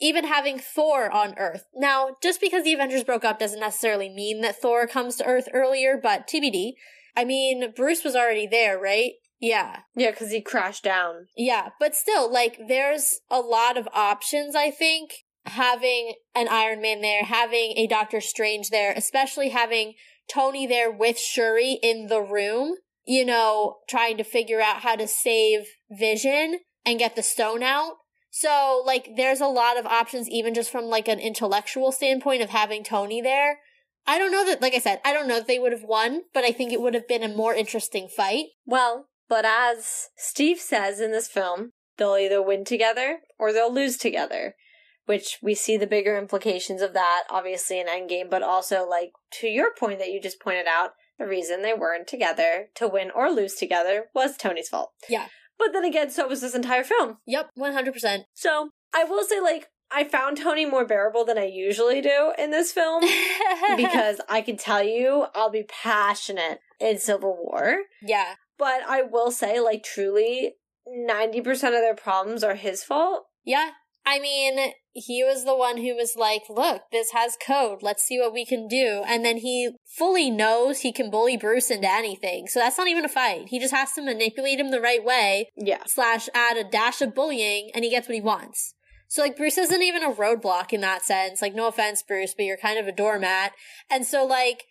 Even having Thor on Earth. Now, just because the Avengers broke up doesn't necessarily mean that Thor comes to Earth earlier, but TBD. I mean, Bruce was already there, right? Yeah. Yeah, because he crashed down. Yeah, but still, like, there's a lot of options, I think. Having an Iron Man there, having a Doctor Strange there, especially having Tony there with Shuri in the room, you know, trying to figure out how to save Vision and get the stone out. So, like, there's a lot of options, even just from like an intellectual standpoint of having Tony there. I don't know that, like I said, I don't know that they would have won, but I think it would have been a more interesting fight. Well, but as Steve says in this film, they'll either win together or they'll lose together. Which we see the bigger implications of that, obviously, in Endgame, but also, like, to your point that you just pointed out, the reason they weren't together to win or lose together was Tony's fault. Yeah. But then again, so was this entire film. Yep, 100%. So I will say, like, I found Tony more bearable than I usually do in this film <laughs> because I can tell you I'll be passionate in Civil War. yeah. But I will say, like, truly, 90% of their problems are his fault. Yeah. I mean, he was the one who was like, look, this has code. Let's see what we can do. And then he fully knows he can bully Bruce into anything. So that's not even a fight. He just has to manipulate him the right way, Yeah. slash add a dash of bullying, and he gets what he wants. So like Bruce isn't even a roadblock in that sense. Like no offense, Bruce, but you're kind of a doormat. And so like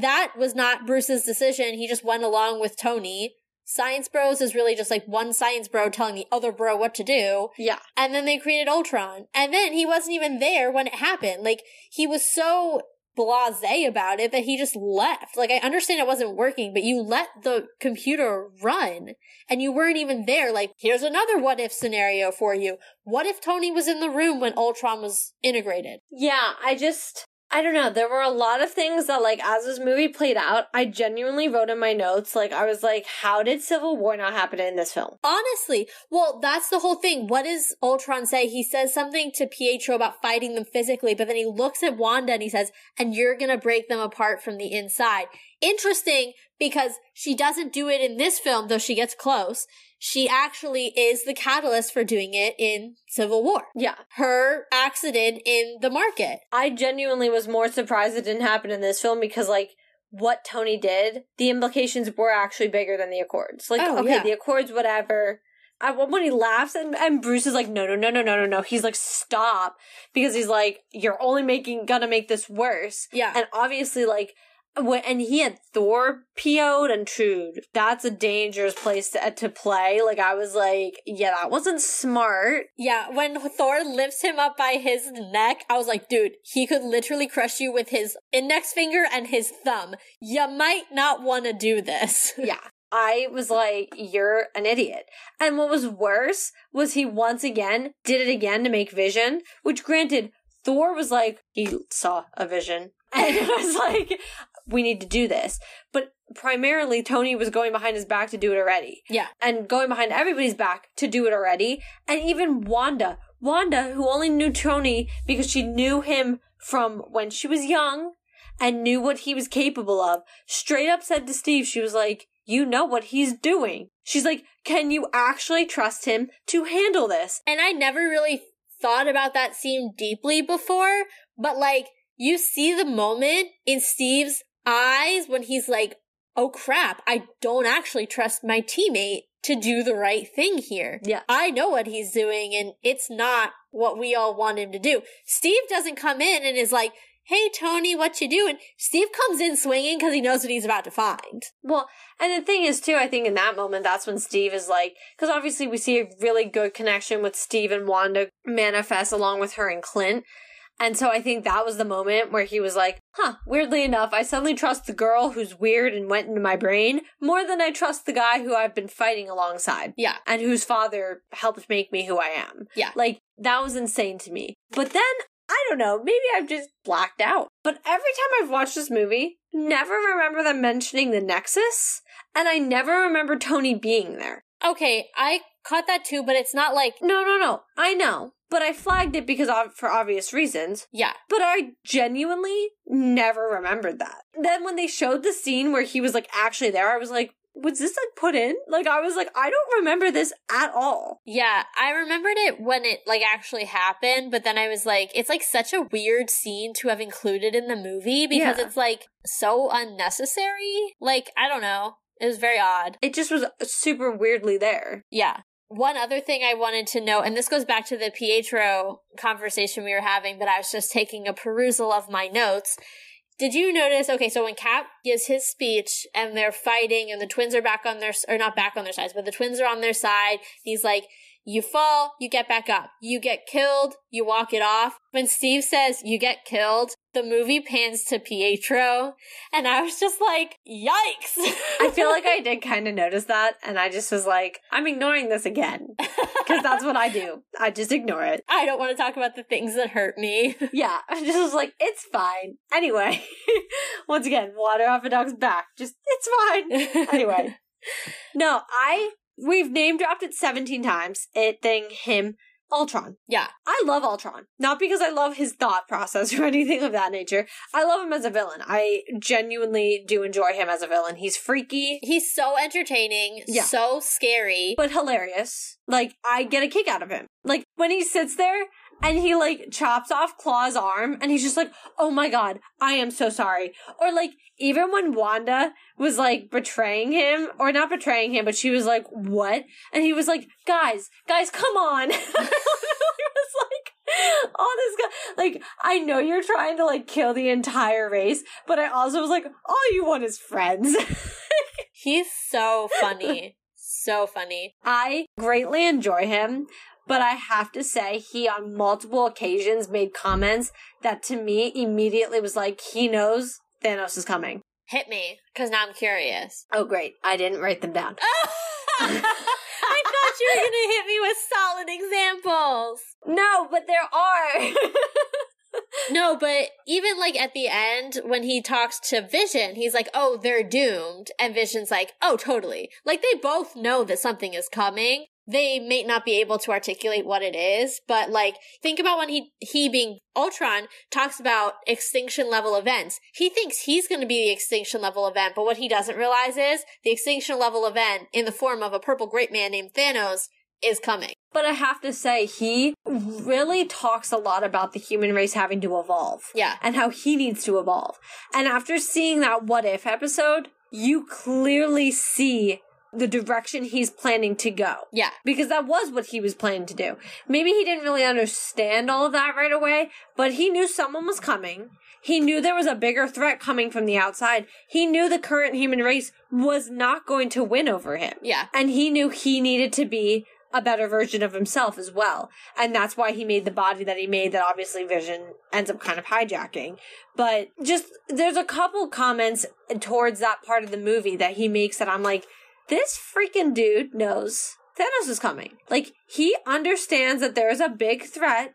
that was not Bruce's decision. He just went along with Tony. Science Bros is really just like one science bro telling the other bro what to do. Yeah. And then they created Ultron. And then he wasn't even there when it happened. Like, he was so blase about it that he just left. Like, I understand it wasn't working, but you let the computer run and you weren't even there. Like, here's another what if scenario for you. What if Tony was in the room when Ultron was integrated? Yeah, I just I don't know. There were a lot of things that like as this movie played out, I genuinely wrote in my notes like I was like, how did Civil War not happen in this film? Honestly, well, that's the whole thing. What does Ultron say? He says something to Pietro about fighting them physically, but then he looks at Wanda and he says, and you're gonna break them apart from the inside. Interesting because she doesn't do it in this film, though she gets close. She actually is the catalyst for doing it in Civil War. Yeah. Her accident in the market. I genuinely was more surprised it didn't happen in this film because like what Tony did, the implications were actually bigger than the Accords. Like, Oh, okay, yeah. the Accords, whatever. I, when he laughs and, and Bruce is like, no, no, no, no, no, no, no. He's like, stop. Because he's like, you're only making, gonna make this worse. Yeah. And obviously, like, and he had Thor PO'd and Trude. That's a dangerous place to, to play. Like, I was like, yeah, that wasn't smart. Yeah, when Thor lifts him up by his neck, I was like, dude, he could literally crush you with his index finger and his thumb. You might not want to do this. <laughs> Yeah. I was like, you're an idiot. And what was worse was he once again did it again to make vision, which granted, Thor was like, he saw a vision. <laughs> And it was like, we need to do this. But primarily, Tony was going behind his back to do it already. Yeah. And going behind everybody's back to do it already. And even Wanda, Wanda, who only knew Tony because she knew him from when she was young and knew what he was capable of, straight up said to Steve, she was like, you know what he's doing. She's like, can you actually trust him to handle this? And I never really thought about that scene deeply before, but like, you see the moment in Steve's eyes when he's like, oh crap, I don't actually trust my teammate to do the right thing here. Yeah. I know what he's doing and it's not what we all want him to do. Steve doesn't come in and is like, hey, Tony, what you doing? Steve comes in swinging because he knows what he's about to find. Well, and the thing is, too, I think in that moment, that's when Steve is like, because obviously we see a really good connection with Steve and Wanda manifest along with her and Clint. And so I think that was the moment where he was like, huh, weirdly enough, I suddenly trust the girl who's weird and went into my brain more than I trust the guy who I've been fighting alongside. Yeah. And whose father helped make me who I am. Yeah. Like, that was insane to me. But then, I don't know, maybe I've just blacked out. But every time I've watched this movie, never remember them mentioning the Nexus, and I never remember Tony being there. Okay, I caught that too, but it's not like, No, no, no. I know. But I flagged it because of, for obvious reasons. yeah. But I genuinely never remembered that. Then when they showed the scene where he was like actually there, I was like, was this like put in? Like I was like, I don't remember this at all. Yeah, I remembered it when it like actually happened, but then I was like, it's like such a weird scene to have included in the movie because Yeah. it's like so unnecessary. Like, I don't know. It was very odd. It just was super weirdly there. Yeah. One other thing I wanted to know, and this goes back to the Pietro conversation we were having, but I was just taking a perusal of my notes. Did you notice? Okay, so when Cap gives his speech and they're fighting, and the twins are back on their, or not back on their sides, but the twins are on their side, he's like, you fall, you get back up. You get killed, you walk it off. When Steve says you get killed, the movie pans to Pietro, and I was just like, yikes! <laughs> I feel like I did kind of notice that, and I just was like, I'm ignoring this again. <laughs> Because that's what I do. I just ignore it. I don't want to talk about the things that hurt me. <laughs> Yeah, I just was like, it's fine. Anyway, once again, water off a dog's back. Just, it's fine. Anyway. No, I, we've name dropped it 17 times. It, thing, him, Ultron. Yeah. I love Ultron. Not because I love his thought process <laughs> or anything of that nature. I love him as a villain. I genuinely do enjoy him as a villain. He's freaky, He's so entertaining, Yeah. so scary. but hilarious. Like, I get a kick out of him. Like, when he sits there and he, like, chops off Klaue's arm and he's just like, oh my god, I am so sorry. Or, like, even when Wanda was, like, betraying him, or not betraying him, but she was like, what? And he was like, guys, guys, come on. <laughs> he was like, all this guy, like, I know you're trying to, like, kill the entire race, but I also was like, all you want is friends. <laughs> He's so funny. so funny. I greatly enjoy him, but I have to say, he on multiple occasions made comments that to me immediately was like, he knows Thanos is coming. Hit me, because now I'm curious. Oh, great. I didn't write them down. <laughs> I thought you were going to hit me with solid examples. No, but there are. <laughs> No, but even like at the end when he talks to Vision, he's like, "Oh, they're doomed," and Vision's like, "Oh, totally." Like they both know that something is coming. They may not be able to articulate what it is, but like think about when he he being Ultron talks about extinction level events. He thinks he's going to be the extinction level event, but what he doesn't realize is the extinction level event in the form of a purple great man named Thanos is coming. but I have to say, he really talks a lot about the human race having to evolve. Yeah. and how he needs to evolve. And after seeing that what if episode, you clearly see the direction he's planning to go. Yeah. Because that was what he was planning to do. Maybe he didn't really understand all of that right away, but he knew someone was coming. He knew there was a bigger threat coming from the outside. He knew the current human race was not going to win over him. Yeah. And he knew he needed to be a better version of himself as well. And that's why he made the body that he made that obviously Vision ends up kind of hijacking. But just, there's a couple comments towards that part of the movie that he makes that I'm like, this freaking dude knows Thanos is coming. Like, he understands that there is a big threat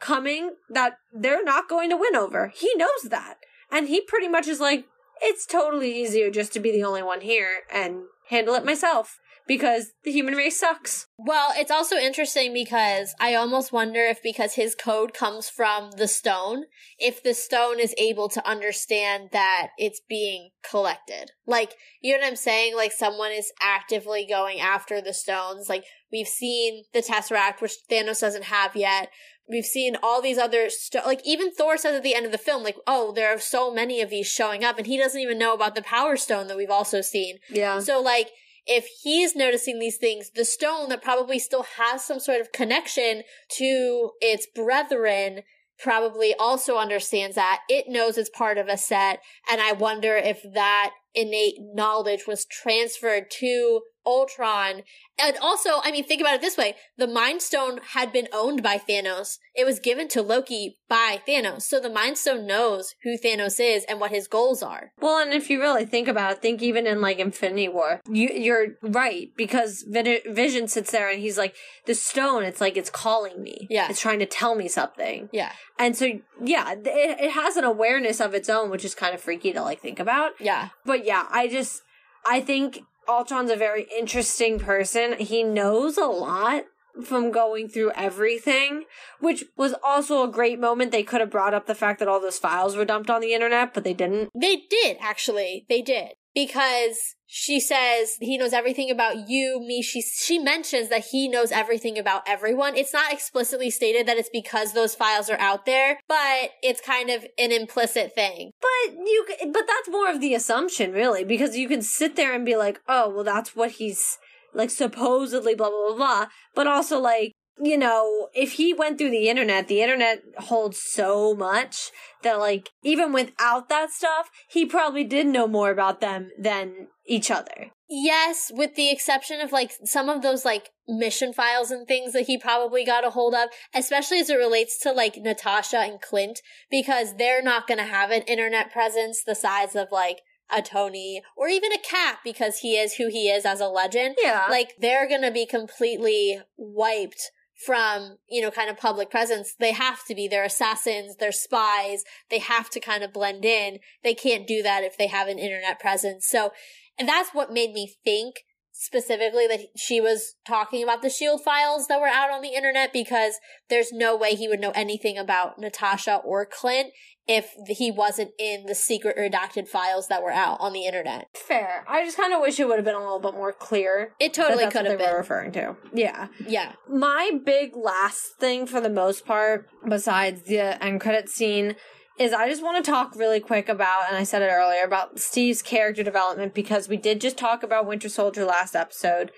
coming that they're not going to win over. He knows that. And he pretty much is like, it's totally easier just to be the only one here and handle it myself because the human race sucks. Well, it's also interesting because I almost wonder if because his code comes from the stone, if the stone is able to understand that it's being collected. Like, you know what I'm saying? Like someone is actively going after the stones. Like we've seen the Tesseract, which Thanos doesn't have yet. We've seen all these other sto- like even Thor says at the end of the film, like, oh, there are so many of these showing up, and he doesn't even know about the Power Stone that we've also seen. Yeah. So like if he's noticing these things, the stone that probably still has some sort of connection to its brethren probably also understands that. It knows it's part of a set. And I wonder if that innate knowledge was transferred to Ultron. And also, I mean, think about it this way. The Mind Stone had been owned by Thanos. It was given to Loki by Thanos. So the Mind Stone knows who Thanos is and what his goals are. Well, and if you really think about it, think even in like Infinity War, you, you're right because Vision sits there and he's like, the stone, it's like it's calling me. Yeah. It's trying to tell me something. Yeah. And so, yeah, it, it has an awareness of its own, which is kind of freaky to like think about. Yeah. But yeah, I just, I think Ultron's a very interesting person. He knows a lot from going through everything, which was also a great moment. They could have brought up the fact that all those files were dumped on the internet, but they didn't. They did, actually. They did. Because she says he knows everything about you, me. She, she mentions that he knows everything about everyone. It's not explicitly stated that it's because those files are out there, but it's kind of an implicit thing. But you, but that's more of the assumption, really, because you can sit there and be like, oh, well, that's what he's like supposedly blah blah blah blah but also like you know if he went through the internet the internet holds so much that like even without that stuff he probably did know more about them than each other yes with the exception of like some of those like mission files and things that he probably got a hold of especially as it relates to like natasha and clint because they're not going to have an internet presence the size of like a Tony or even a Cap because he is who he is as a legend. Yeah. Like they're going to be completely wiped from, you know, kind of public presence. They have to be. They're assassins, they're spies. They have to kind of blend in. They can't do that if they have an internet presence. So, and that's what made me think specifically that she was talking about the shield files that were out on the internet because there's no way he would know anything about Natasha or Clint if he wasn't in the secret redacted files that were out on the internet. Fair. I just kind of wish it would have been a little bit more clear. It totally could have been referring to. Yeah. Yeah. My big last thing for the most part, besides the end credit scene, is I just want to talk really quick about, and I said it earlier, about Steve's character development because we did just talk about Winter Soldier last episode.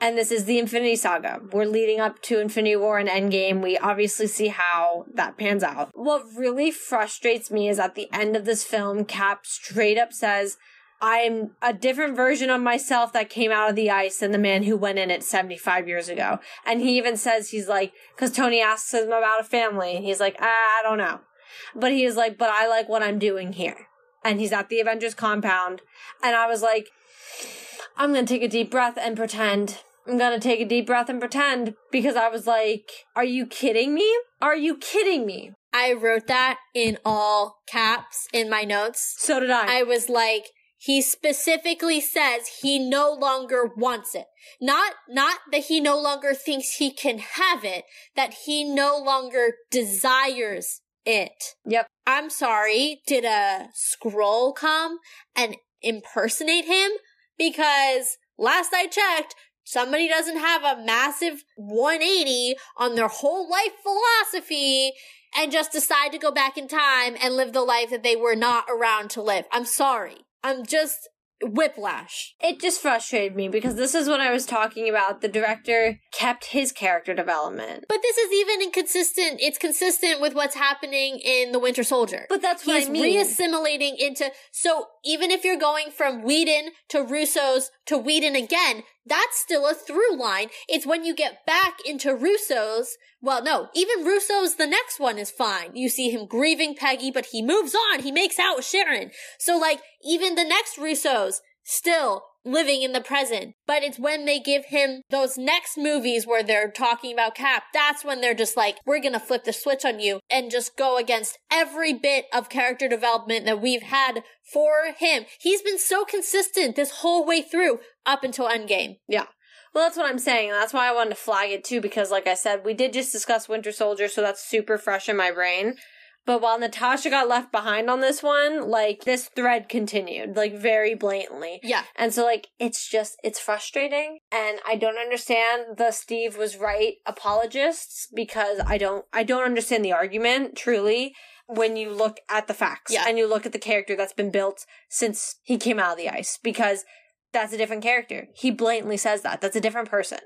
And this is the Infinity Saga. We're leading up to Infinity War and Endgame. We obviously see how that pans out. What really frustrates me is at the end of this film, Cap straight up says, I'm a different version of myself that came out of the ice than the man who went in it 75 years ago. And he even says, he's like, because Tony asks him about a family, and he's like, ah, I don't know. But he is like, but I like what I'm doing here. And he's at the Avengers compound. And I was like, I'm going to take a deep breath and pretend. I'm going to take a deep breath and pretend because I was like, are you kidding me? Are you kidding me? I wrote that in all caps in my notes. So did I. I was like, he specifically says he no longer wants it. Not, not that he no longer thinks he can have it, that he no longer desires it. Yep. I'm sorry, did a Skrull come and impersonate him? Because last I checked, somebody doesn't have a massive 180 on their whole life philosophy and just decide to go back in time and live the life that they were not around to live. I'm sorry. I'm just whiplash. It just frustrated me because this is what I was talking about. The director kept his character development. But this is even inconsistent. It's consistent with what's happening in The Winter Soldier. But that's what He's I mean. reassimilating into, so even if you're going from Whedon to Russo's to Whedon again, that's still a through line. It's when you get back into Russo's. Well, no, even Russo's the next one is fine. You see him grieving Peggy, but he moves on. He makes out with Sharon. So like, even the next Russo's still living in the present. But it's when they give him those next movies where they're talking about Cap, that's when they're just like, we're gonna flip the switch on you and just go against every bit of character development that we've had for him. He's been so consistent this whole way through up until Endgame. Yeah. Well, that's what I'm saying. That's why I wanted to flag it too, because like I said, we did just discuss Winter Soldier, so that's super fresh in my brain. But while Natasha got left behind on this one, like this thread continued, like very blatantly. Yeah. And so like it's just it's frustrating and I don't understand the Steve was right apologists because I don't I don't understand the argument truly when you look at the facts Yeah. and you look at the character that's been built since he came out of the ice because that's a different character. He blatantly says that. That's a different person.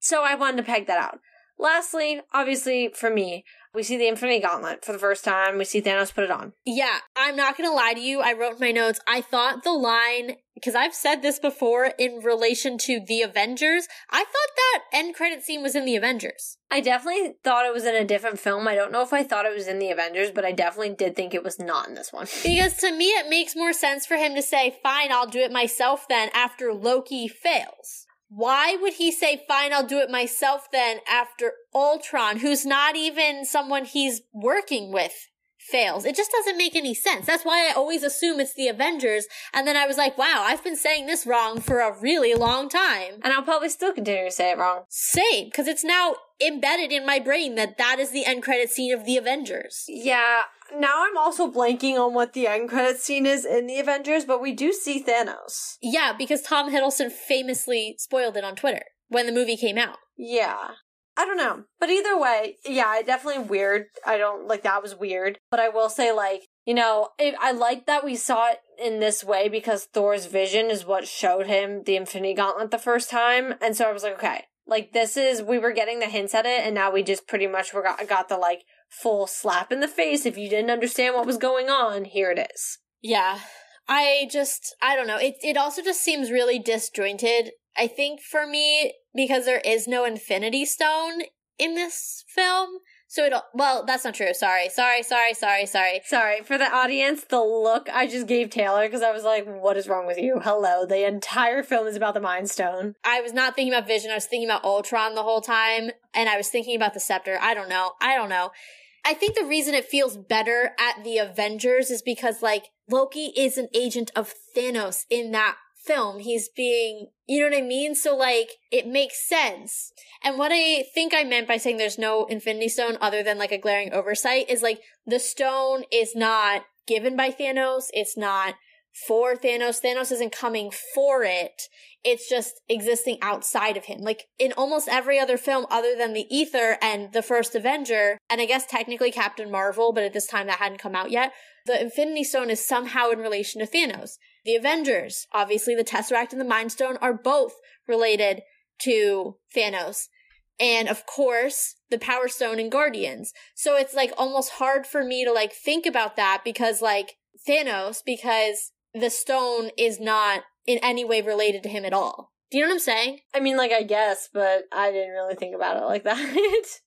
So I wanted to peg that out. Lastly, obviously, for me, we see the Infinity Gauntlet for the first time. We see Thanos put it on. Yeah, I'm not gonna lie to you. I wrote in my notes. I thought the line because I've said this before in relation to the Avengers. I thought that end credit scene was in the Avengers. I definitely thought it was in a different film. I don't know if I thought it was in the Avengers, but I definitely did think it was not in this one. <laughs> Because to me, it makes more sense for him to say, fine, I'll do it myself then after Loki fails. Why would he say, fine, I'll do it myself then after Ultron, who's not even someone he's working with, fails? It just doesn't make any sense. That's why I always assume it's the Avengers. And then I was like, wow, I've been saying this wrong for a really long time. And I'll probably still continue to say it wrong. Same, because it's now embedded in my brain that that is the end credit scene of the Avengers. Yeah, now I'm also blanking on what the end credit scene is in the Avengers, but we do see Thanos. Yeah, because Tom Hiddleston famously spoiled it on Twitter when the movie came out. Yeah. I don't know. But either way, yeah, I definitely weird. I don't like that was weird. But I will say, like, you know, it, I like that we saw it in this way because Thor's vision is what showed him the Infinity Gauntlet the first time. And so I was like, okay, like this is, we were getting the hints at it, and now we just pretty much got, got the like full slap in the face. If you didn't understand what was going on, here it is. Yeah. I just, I don't know. It, it also just seems really disjointed. I think for me, because there is no Infinity Stone in this film, so it, well, that's not true. Sorry, sorry, sorry, sorry, sorry. Sorry for the audience. The look I just gave Taylor because I was like, "What is wrong with you?" Hello. The entire film is about the Mind Stone. I was not thinking about Vision. I was thinking about Ultron the whole time, and I was thinking about the Scepter. I don't know. I don't know. I think the reason it feels better at the Avengers is because like Loki is an agent of Thanos in that film. He's being, you know what I mean? So like, it makes sense. And what I think I meant by saying there's no Infinity Stone other than like a glaring oversight is like, the stone is not given by Thanos. It's not for Thanos. Thanos isn't coming for it. It's just existing outside of him. Like in almost every other film other than the Ether and the first Avenger, and I guess technically Captain Marvel, but at this time that hadn't come out yet, the Infinity Stone is somehow in relation to Thanos. The Avengers, obviously the Tesseract and the Mind Stone are both related to Thanos. And of course, the Power Stone and Guardians. So it's like almost hard for me to like think about that because like Thanos, because the stone is not in any way related to him at all. Do you know what I'm saying? I mean, like, I guess, but I didn't really think about it like <laughs> that.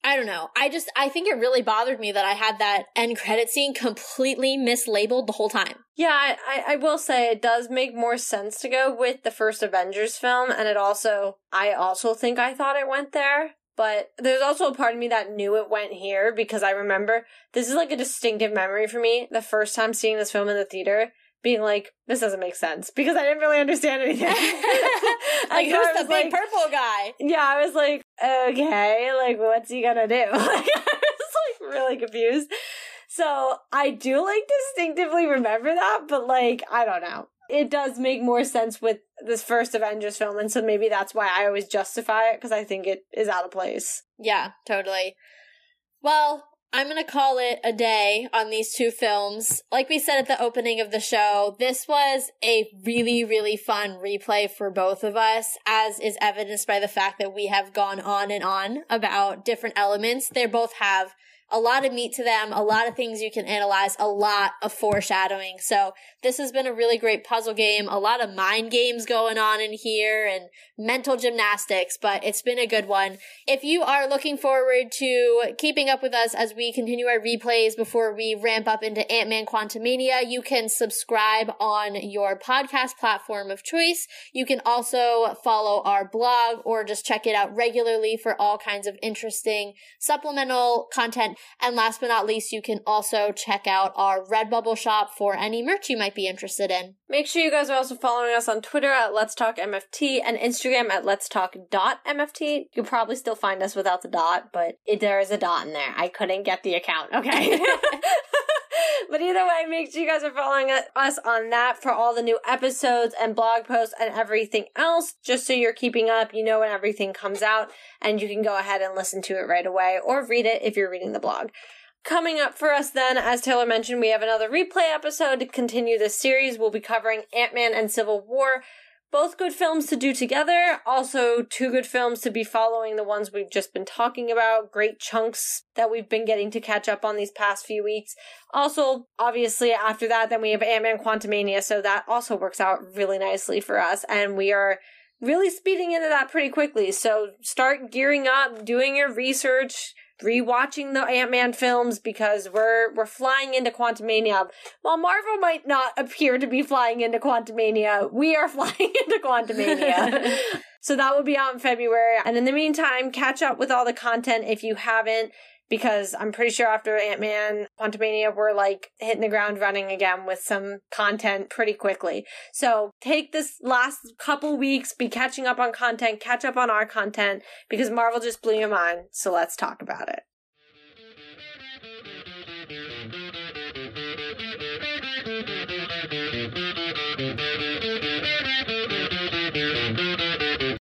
I don't know. I just, I think it really bothered me that I had that end credit scene completely mislabeled the whole time. Yeah, I, I will say it does make more sense to go with the first Avengers film, and it also, I also think I thought it went there. But there's also a part of me that knew it went here because I remember this is like a distinctive memory for me. The first time seeing this film in the theater, being like, this doesn't make sense because I didn't really understand anything. <laughs> <laughs> like, who's the big like, purple guy? Yeah, I was like, okay, like, what's he gonna do? <laughs> like, I was like really confused. So I do like distinctively remember that, but like, I don't know. It does make more sense with this first Avengers film, and so maybe that's why I always justify it because I think it is out of place. Yeah, totally. Well, I'm going to call it a day on these two films. Like we said at the opening of the show, this was a really, really fun replay for both of us, as is evidenced by the fact that we have gone on and on about different elements. They both have a lot of meat to them, a lot of things you can analyze, a lot of foreshadowing. So this has been a really great puzzle game, a lot of mind games going on in here and mental gymnastics, but it's been a good one. If you are looking forward to keeping up with us as we continue our replays before we ramp up into Ant-Man Quantumania, you can subscribe on your podcast platform of choice. You can also follow our blog or just check it out regularly for all kinds of interesting supplemental content and last but not least, you can also check out our Redbubble shop for any merch you might be interested in. Make sure you guys are also following us on Twitter at Let's Talk MFT and Instagram at Let's Talk dot MFT. You'll probably still find us without the dot, but it, there is a dot in there. I couldn't get the account. Okay. <laughs> <laughs> but either way, make sure you guys are following us on that for all the new episodes and blog posts and everything else, just so you're keeping up. You know when everything comes out, and you can go ahead and listen to it right away or read it if you're reading the blog. Coming up for us then, as Taylor mentioned, we have another replay episode to continue this series. We'll be covering Ant Man and Civil War. both good films to do together. Also, two good films to be following the ones we've just been talking about. Great chunks that we've been getting to catch up on these past few weeks. Also, obviously, after that, then we have Ant Man Quantumania, so that also works out really nicely for us. And we are really speeding into that pretty quickly. So start gearing up, doing your research, rewatching the Ant-Man films because we're we're flying into Quantumania. While Marvel might not appear to be flying into Quantumania, we are <laughs> flying into Quantumania. <laughs> so that will be out in February. And in the meantime, catch up with all the content if you haven't because I'm pretty sure after Ant Man, Quantumania, we're like hitting the ground running again with some content pretty quickly. So take this last couple weeks, be catching up on content, catch up on our content because Marvel just blew your mind. So let's talk about it.